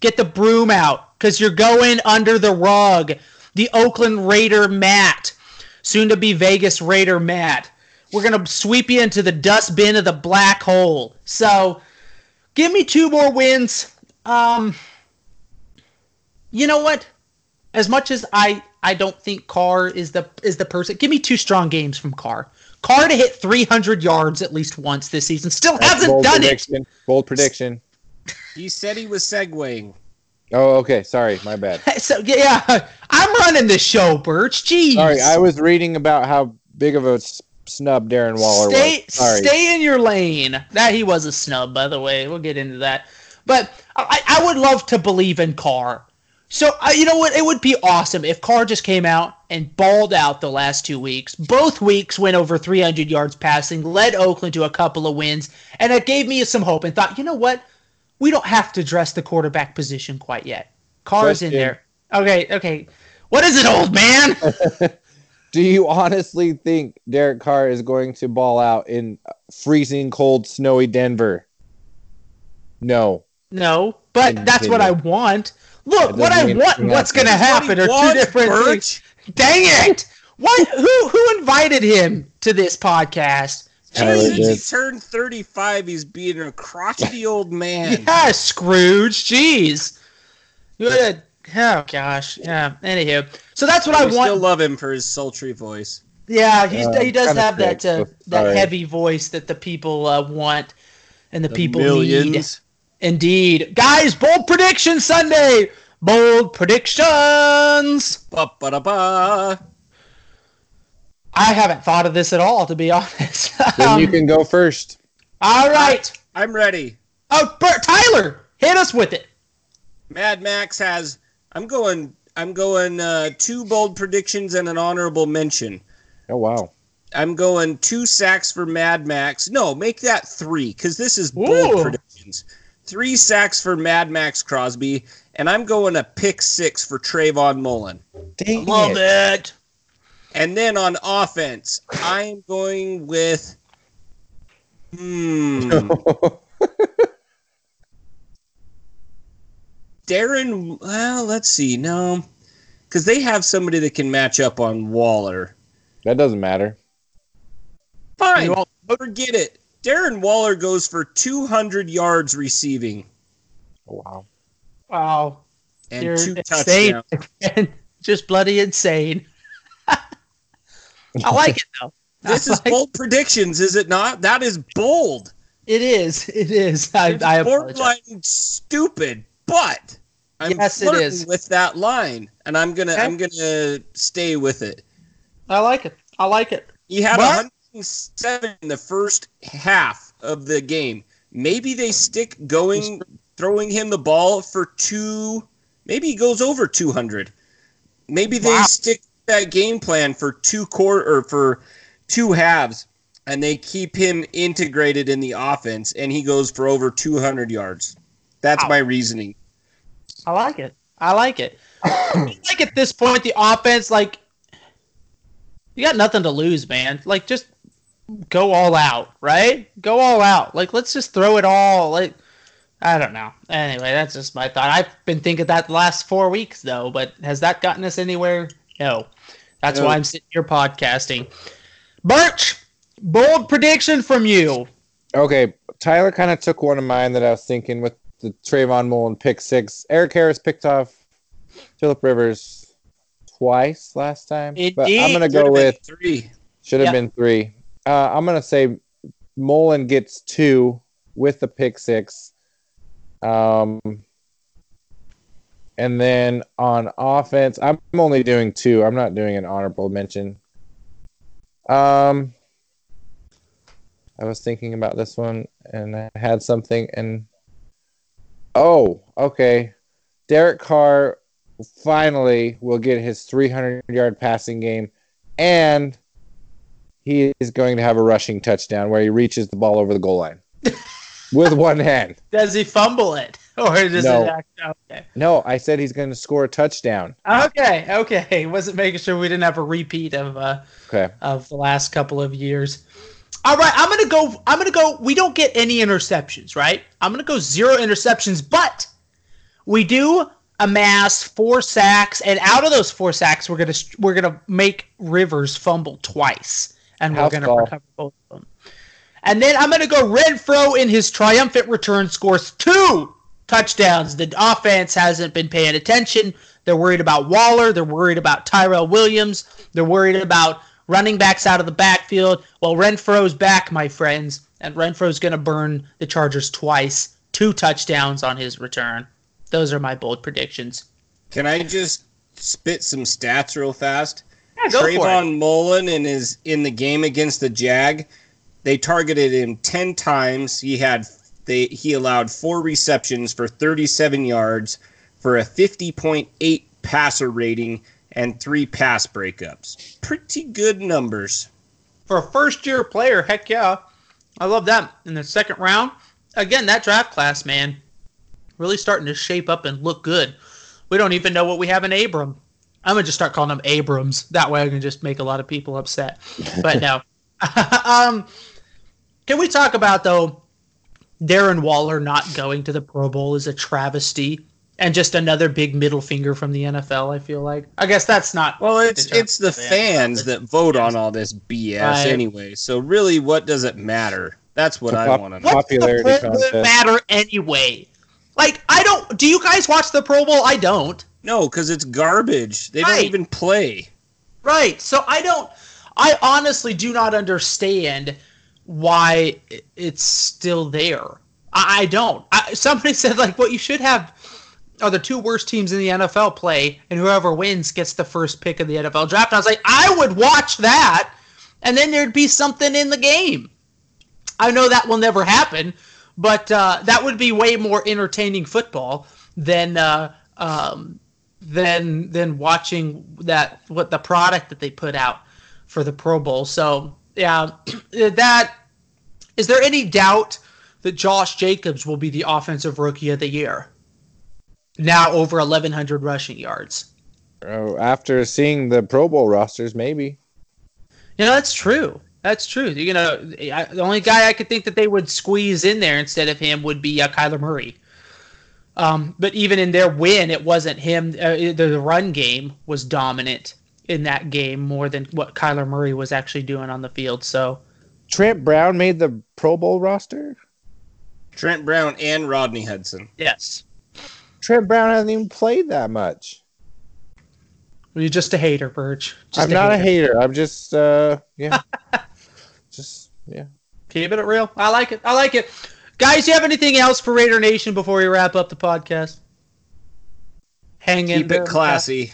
Get the broom out because you're going under the rug. The Oakland Raider mat, soon to be Vegas Raider mat. We're going to sweep you into the dustbin of the black hole. So give me two more wins. Um, you know what? As much as I I don't think Carr is the is the person. Give me two strong games from Carr. Carr to hit 300 yards at least once this season. Still That's a hasn't bold done prediction. Bold prediction. He said he was segueing. Oh, okay. Sorry, my bad. So yeah, I'm running this show, Birch. Jeez. Sorry, I was reading about how big of a s- snub Darren Waller stay was. Sorry. stay in your lane. That he was a snub, by the way. We'll get into that. But I, I would love to believe in Carr. So you know what? It would be awesome if Carr just came out and balled out the last two weeks. Both weeks went over 300 yards passing, led Oakland to a couple of wins, and it gave me some hope. And thought, you know what? We don't have to address the quarterback position quite yet. Carr's in there. Okay, okay. What is it, old man? Do you honestly think Derek Carr is going to ball out in freezing cold, snowy Denver? No. No, but Didn't that's say what. I want. Look, That what I mean want and what's going to happen are two What, different things. Dang it! What? Who who invited him to this podcast? Tyler Ever since he turned 35, he's being a crotchety old man. Yeah, Scrooge. Jeez. Good. Oh gosh. Yeah. Anywho, so that's what I we want. still love him for his sultry voice. yeah, he's, Uh, he does have that uh, that heavy voice that the people uh, want and the, The people need. millions. Indeed, guys. Bold prediction Sunday. Bold predictions. Ba-ba-da-ba. I haven't thought of this at all, to be honest. Then you Um, can go first. all right. I'm ready. Oh, Bert, Tyler, hit us with it. Mad Max has. I'm going. I'm going. Uh, two bold predictions and an honorable mention. Oh wow. I'm going two sacks for Mad Max. No, make that three because this is bold Ooh. predictions. Three sacks for Mad Max Crosby, and I'm going a pick six for Trayvon Mullen. Dang Love it. And then on offense, I'm going with. Hmm. Darren. Well, let's see. No, because they have somebody that can match up on Waller. that doesn't matter. Fine. You won't- Forget it. Darren Waller goes for 200 yards receiving. Oh, wow. Wow. and You're two insane. touchdowns. Just bloody insane. I like it though. This I is like- bold predictions, is it not? That is bold. It is. It is. I, It's I apologize. borderline stupid, but I'm Yes, it is. with that line, and I'm gonna Okay. I'm gonna stay with it. I like it. I like it. He had But- 107 in the first half of the game. Maybe they stick going, throwing him the ball for two. Maybe he goes over 200. Maybe they Wow. stick that game plan for two quarter or for two halves, and they keep him integrated in the offense, and he goes for over 200 yards. That's Wow. my reasoning. I like it. I like it. I like at this point, the offense, like, you got nothing to lose, man. Like, just go all out, right? Go all out. Like, let's just throw it all. Like, I don't know. Anyway, that's just my thought. I've been thinking that the last four weeks, though, but has that gotten us anywhere? No. That's No. why I'm sitting here podcasting. Birch, bold prediction from you. Okay, Tyler kind of took one of mine that I was thinking with the Trayvon Mullen pick six. Erik Harris picked off Philip Rivers twice last time, but I'm gonna go with three. should have been three. Uh, I'm gonna say Mullen gets two with the pick six. Um, and then on offense, I'm only doing two. I'm not doing an honorable mention. Um, I was thinking about this one and I had something and oh, okay. Derek Carr finally will get his 300 yard passing game and he is going to have a rushing touchdown where he reaches the ball over the goal line with one hand. Does he fumble it? Or does No. it act okay? No, I said he's going to score a touchdown. Okay, okay. Wasn't making sure we didn't have a repeat of uh Okay. of the last couple of years. All right, I'm gonna go. I'm gonna go. We don't get any interceptions, right? I'm gonna go zero interceptions, but we do amass four sacks, and out of those four sacks, we're gonna we're gonna make Rivers fumble twice, and we're gonna call. recover both of them. And then I'm gonna go Renfrow in his triumphant return scores two touchdowns. The offense hasn't been paying attention. They're worried about Waller. They're worried about Tyrell Williams. They're worried about running backs out of the backfield. Well, Renfrow's back, my friends, and Renfrow's going to burn the Chargers twice. Two touchdowns on his return. Those are my bold predictions. Can I just spit some stats real fast? Yeah, go for it. Trayvon Mullen in his in the game against the Jag, they targeted him ten times. He had they he allowed four receptions for 37 yards for a 50.8 passer rating and three pass breakups. Pretty good numbers. For a first year player, heck yeah. I love that. In the second round, again, that draft class, man, really starting to shape up and look good. We don't even know what we have in Abram. I'm gonna just start calling him Abrams. That way, I can just make a lot of people upset. But no. um, can we talk about though? Darren Waller not going to the Pro Bowl is a travesty and just another big middle finger from the NFL. I feel like. I guess that's not. Well, it's it's the fans. fans that vote on all this BS Right. anyway. So really, what does it matter? That's what It's a I pop- want to know. What's Popularity the Pro Bowl contest. matter anyway? Like, I don't. Do you guys watch the Pro Bowl? I don't. No, because it's garbage. They Right. don't even play. Right. So I don't. I honestly do not understand why it's still there. I, I don't. I, somebody said like, what you should have are the two worst teams in the NFL play, and whoever wins gets the first pick of the NFL draft. I was like, I would watch that, and then there'd be something in the game. I know that will never happen, but uh, that would be way more entertaining football than uh, um, than than watching that what the product that they put out for the Pro Bowl. So yeah, that is there any doubt that Josh Jacobs will be the offensive rookie of the year? Now over 1,100 rushing yards. Oh, after seeing the Pro Bowl rosters, maybe. You know that's true. That's true. You know, I, the only guy I could think that they would squeeze in there instead of him would be uh, Kyler Murray. Um, but even in their win, it wasn't him. Uh, the, the run game was dominant in that game more than what Kyler Murray was actually doing on the field. So Trent Brown made the Pro Bowl roster. Trent Brown and Rodney Hudson. yes, Trent Brown hasn't even played that much. You're just a hater, Birch. Just I'm not a hater. I'm just uh yeah. just yeah. Keeping it real. I like it. I like it. Guys, you have anything else for Raider Nation before we wrap up the podcast? Hang in Keep it classy.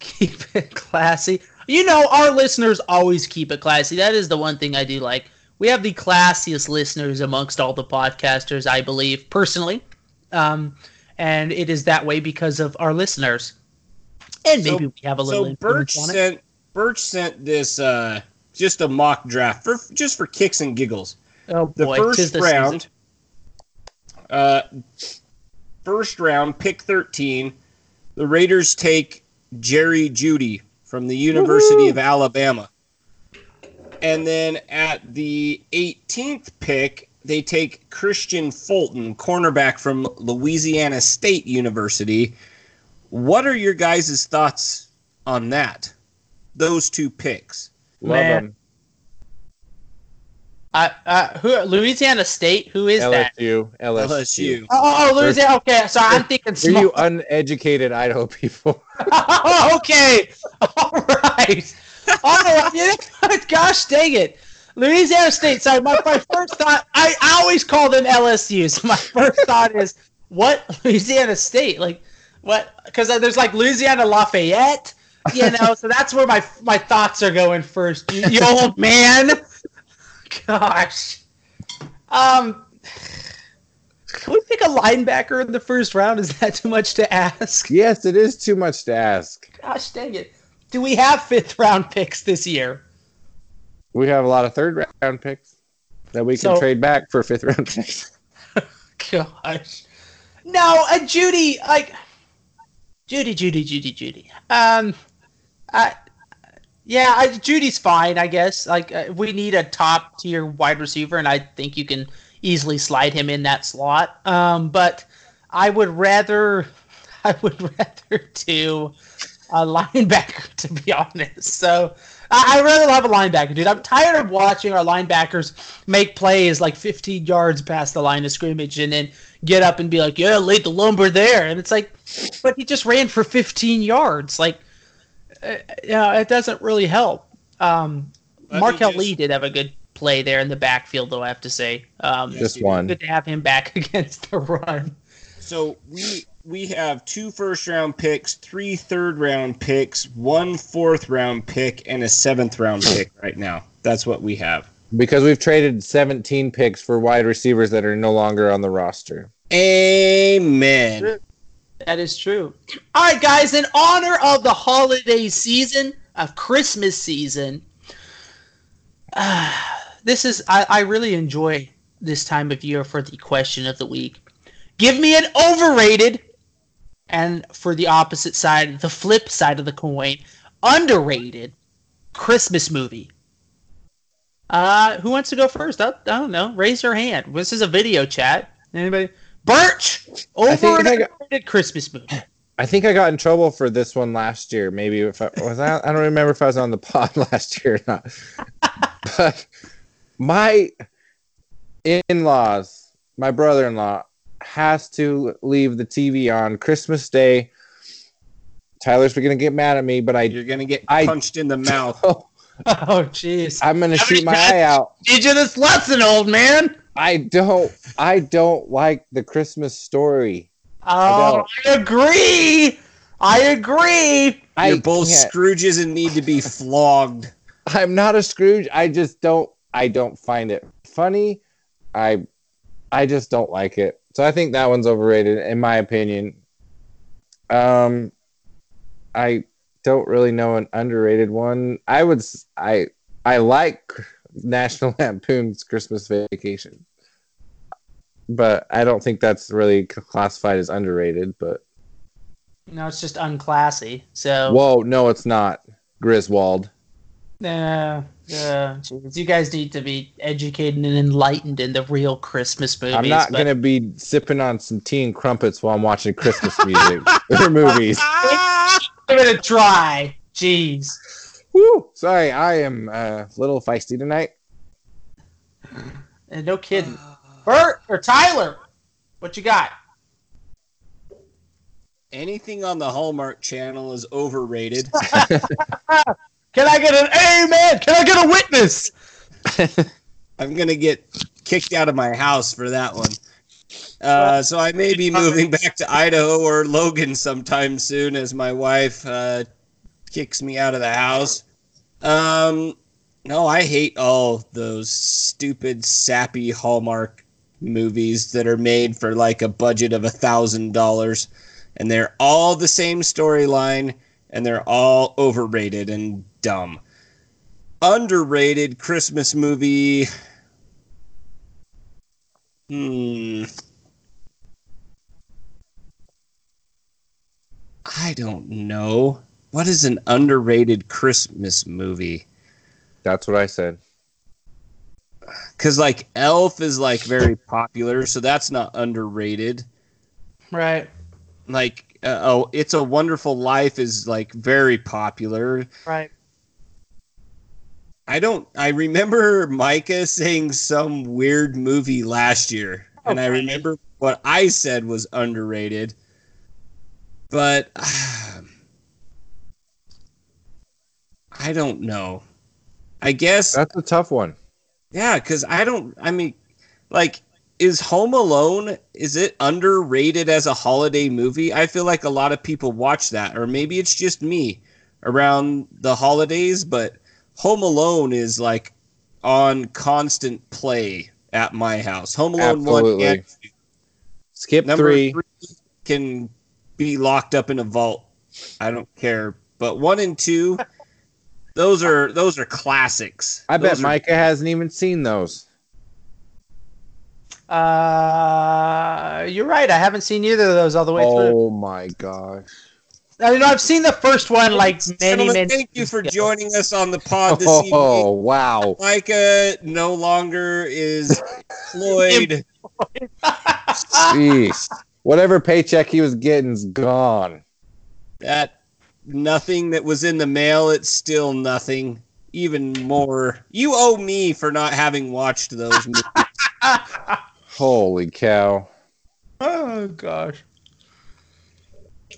Keep it classy. You know, our listeners always keep it classy. That is the one thing I do like. We have the classiest listeners amongst all the podcasters, I believe, personally. Um, and it is that way because of our listeners. And So- maybe we have a little So Birch influence on it. sent Birch sent this uh just a mock draft for just for kicks and giggles. Oh The boy, 'tis first the round, season. uh, first round, pick thirteen. The Raiders take Jerry Jeudy from the University of Alabama, and then at the 18th pick, they take Kristian Fulton, cornerback from Louisiana State University. What are your guys' thoughts on that? Those two picks. Love Man. him. Uh, uh, who? Louisiana State. Who is that? LSU. LSU. LSU. Oh, oh, Louisiana. Okay, so I'm thinking For small. you uneducated Idaho people. oh, okay. All right. All right. You know, gosh dang it. Louisiana State. Sorry, my, my first thought, I, I always call them LSU. So my first thought is, what? Louisiana State? Like, what? Because there's like Louisiana Lafayette, you know, so that's where my my thoughts are going first. You, you old man. Gosh. Um, can we pick a linebacker in the first round? Is that too much to ask? yes, it is too much to ask. Gosh dang it. Do we have fifth round picks this year? We have a lot of third round picks that we can So- trade back for fifth round picks. Gosh. No, uh, Judy, like Judy, Judy, Judy, Judy. Um, I, yeah, I, Jeudy's fine, I guess. Like uh, we need a top tier wide receiver, and I think you can easily slide him in that slot. Um, but I would rather, I would rather do a linebacker, to be honest. So I, I'd rather have a linebacker, dude. I'm tired of watching our linebackers make plays like 15 yards past the line of scrimmage and then get up and be like, yeah, laid the lumber there. And it's like, but he just ran for 15 yards. Like, uh, you know, it doesn't really help. Um, Let me Marquel just- Lee did have a good play there in the backfield, though, I have to say. Um, Yes, Just one. Good to have him back against the run. So we we have two first round picks, three third round picks, one fourth round pick, and a seventh round pick right now. That's what we have. Because we've traded 17 picks for wide receivers that are no longer on the roster. Amen. That is true. All right, guys, in honor of the holiday season, of Christmas season, uh, this is, I, I really enjoy this time of year for the question of the week. Give me an overrated, and for the opposite side, the flip side of the coin, underrated Christmas movie. Uh, who wants to go first? I, I don't know. Raise your hand. This is a video chat. Anybody? Birch, over think and I got- underrated Christmas movie. I think I got in trouble for this one last year. Maybe if I was I, I don't remember if I was on the pod last year or not. but my in-laws, my brother-in-law has to leave the TV on Christmas Day. Tyler's gonna get mad at me, but I You're gonna get I- punched in the mouth. Oh, jeez. I'm gonna How shoot my eye out. Teach you this lesson, old man. I don't I don't like the Christmas story. Oh, I, agree. I agree. I You're both can't. Scrooges and need to be flogged. I'm not a Scrooge. I just don't I don't find it funny. I I just don't like it. So I think that one's overrated in my opinion. Um I don't really know an underrated one. I would I I like National Lampoon's Christmas Vacation. But I don't think that's really classified as underrated, but No, it's just unclassy. So, whoa, no it's not. Griswold. uh, uh, geez, you guys need to be educated and enlightened in the real Christmas movies. I'm not but- gonna be sipping on some tea and crumpets while I'm watching Christmas music or movies. give it a try. Jeez. Woo! Sorry, I am uh, a little feisty tonight. Uh, no kidding. Bert or Tyler, what you got? Anything on the Hallmark Channel is overrated. Can I get an amen? Can I get a witness? I'm gonna get kicked out of my house for that one. Uh, so I may be moving back to Idaho or Logan sometime soon as my wife uh, kicks me out of the house. Um, no, I hate all those stupid, sappy Hallmark movies that are made for like a budget of a thousand dollars, and they're all the same storyline, and they're all overrated and dumb. Underrated Christmas movie. Hmm. I don't know. What is an underrated Christmas movie? That's what I said. Because like Elf is like very popular, so that's not underrated. Right. Like uh, oh, It's a Wonderful Life is like very popular. Right. I don't. I remember Micah saying some weird movie last year, and I remember what I said was underrated. But I don't know. I guess That's a tough one. yeah, because I don't. I mean, like, is Home Alone is it underrated as a holiday movie? I feel like a lot of people watch that, or maybe it's just me around the holidays. But Home Alone is like on constant play at my house. Home Alone one Absolutely. and two. Skip number three. three can be locked up in a vault. I don't care. But one and two, those are those are classics. I bet are- Micah hasn't even seen those. Uh, you're right. I haven't seen either of those all the way through. Oh my gosh. I mean, I've seen the first one like many, many. thank you for ago. joining us on the pod this Oh, evening. Oh wow. Micah no longer is employed. Jeez. Whatever paycheck he was getting's gone. that nothing that was in the mail, it's still nothing. Even more. You owe me for not having watched those movies. Holy cow. Oh gosh.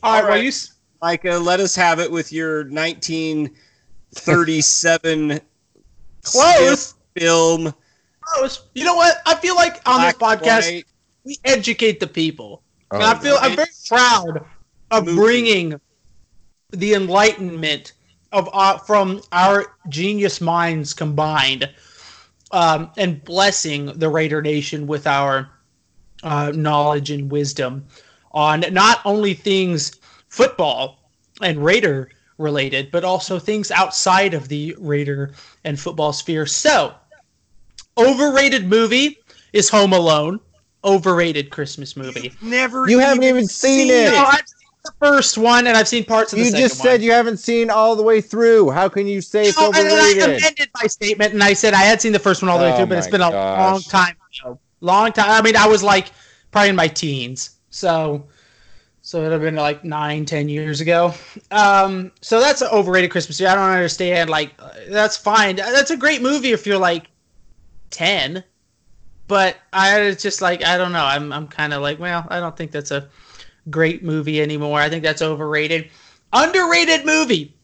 All uh, right. Well, you. S- Micah, let us have it with your 1937 Close. film. Close. You know what? I feel like on this black and podcast white. we educate the people. Oh, and I feel I'm very proud of Movie. bringing the enlightenment of our, from our genius minds combined, um, and blessing the Raider Nation with our uh, knowledge and wisdom on not only things football and Raider related, but also things outside of the Raider and football sphere. So, overrated movie is Home Alone. Overrated Christmas movie. Never You haven't even seen it. No, I've seen the first one, and I've seen parts of the You second just said one. you haven't seen all the way through. How can you say it's No, and then I overrated? amended my statement, and I said I had seen the first one all the way Oh through, but it's been a gosh. long time ago. Long time. I mean, I was like probably in my teens, so so it'd have been like nine, ten years ago. Um, so that's an overrated Christmas movie. I don't understand. Like, uh, that's fine. That's a great movie if you're like ten, but I it's just like I don't know. I'm I'm kind of like, well, I don't think that's a great movie anymore. I think that's overrated. Underrated movie.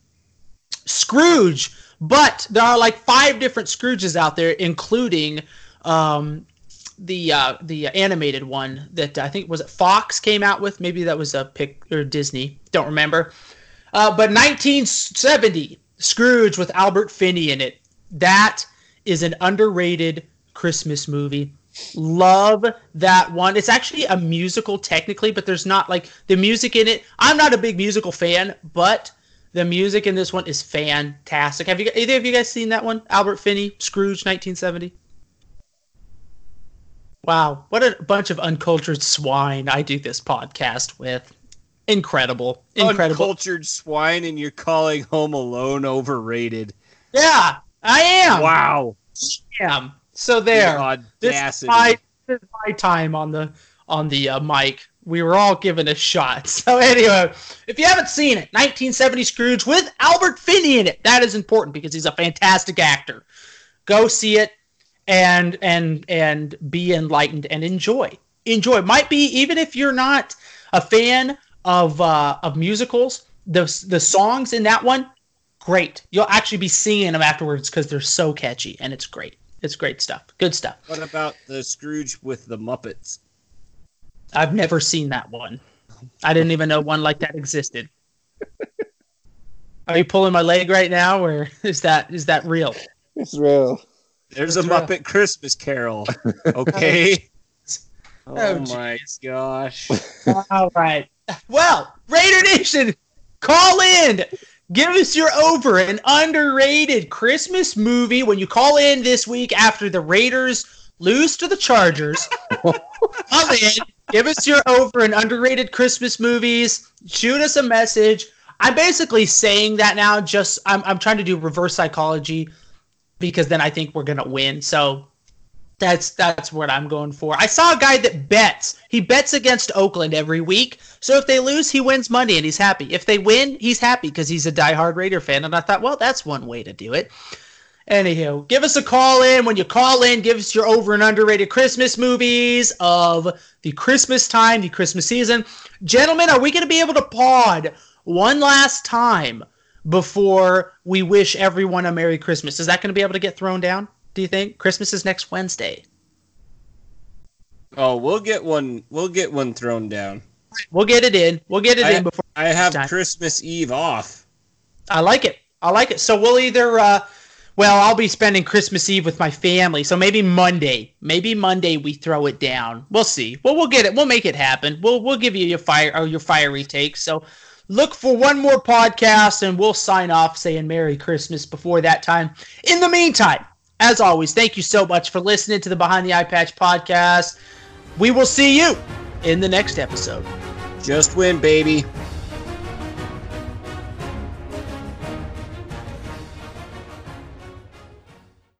Scrooge, but there are like five different Scrooges out there, including um, the uh, the animated one that I think was it Fox came out with. Maybe that was a pick or Disney. Don't remember. Uh, but 1970 Scrooge with Albert Finney in it. That is an underrated Christmas movie. Love that one. It's actually a musical technically, but there's not like the music in it. I'm not a big musical fan, but the music in this one is fantastic. Have you either of you guys seen that one? Albert Finney, Scrooge, 1970. Wow, what a bunch of uncultured swine I do this podcast with. Incredible, incredible. Uncultured swine, and you're calling Home Alone overrated. Yeah, I am. Wow. I am. So there. The This is my this is my time on the on the uh, mic. We were all given a shot. So anyway, if you haven't seen it, 1970 Scrooge with Albert Finney in it. That is important because he's a fantastic actor. Go see it and and and be enlightened and enjoy. Enjoy. Might be even if you're not a fan of uh, of musicals, the the songs in that one, great. You'll actually be singing them afterwards because they're so catchy and it's great. It's great stuff. Good stuff. What about the Scrooge with the Muppets? I've never seen that one. I didn't even know one like that existed. Are you pulling my leg right now, or is that is that real? It's real. There's That's a right. Muppet Christmas Carol. Okay. oh, Oh, my gosh. All right. Well, Raider Nation, call in. Give us your over an underrated Christmas movie when you call in this week after the Raiders lose to the Chargers. call in. Give us your over and underrated Christmas movies. Shoot us a message. I'm basically saying that now. Just I'm I'm trying to do reverse psychology because then I think we're gonna win. So that's that's what I'm going for. I saw a guy that bets. He bets against Oakland every week. So if they lose, he wins money and he's happy. If they win, he's happy because he's a diehard Raider fan. And I thought, well, that's one way to do it. Anywho, give us a call in. When you call in, give us your over and underrated Christmas movies of the Christmas time, the Christmas season. Gentlemen, are we going to be able to pod one last time before we wish everyone a Merry Christmas? Is that going to be able to get thrown down? Do you think Christmas is next Wednesday? Oh, we'll get one. We'll get one thrown down. We'll get it in. We'll get it I- in before. I have Time. Christmas Eve off. I like it. I like it. So we'll either, uh, well, I'll be spending Christmas Eve with my family. So maybe Monday, maybe Monday we throw it down. We'll see. Well, we'll get it. We'll make it happen. We'll we'll give you your fire or your fiery takes. So look for one more podcast and we'll sign off saying Merry Christmas before that time. In the meantime, as always, thank you so much for listening to the Behind the Eye Patch podcast. We will see you in the next episode. Just win, baby.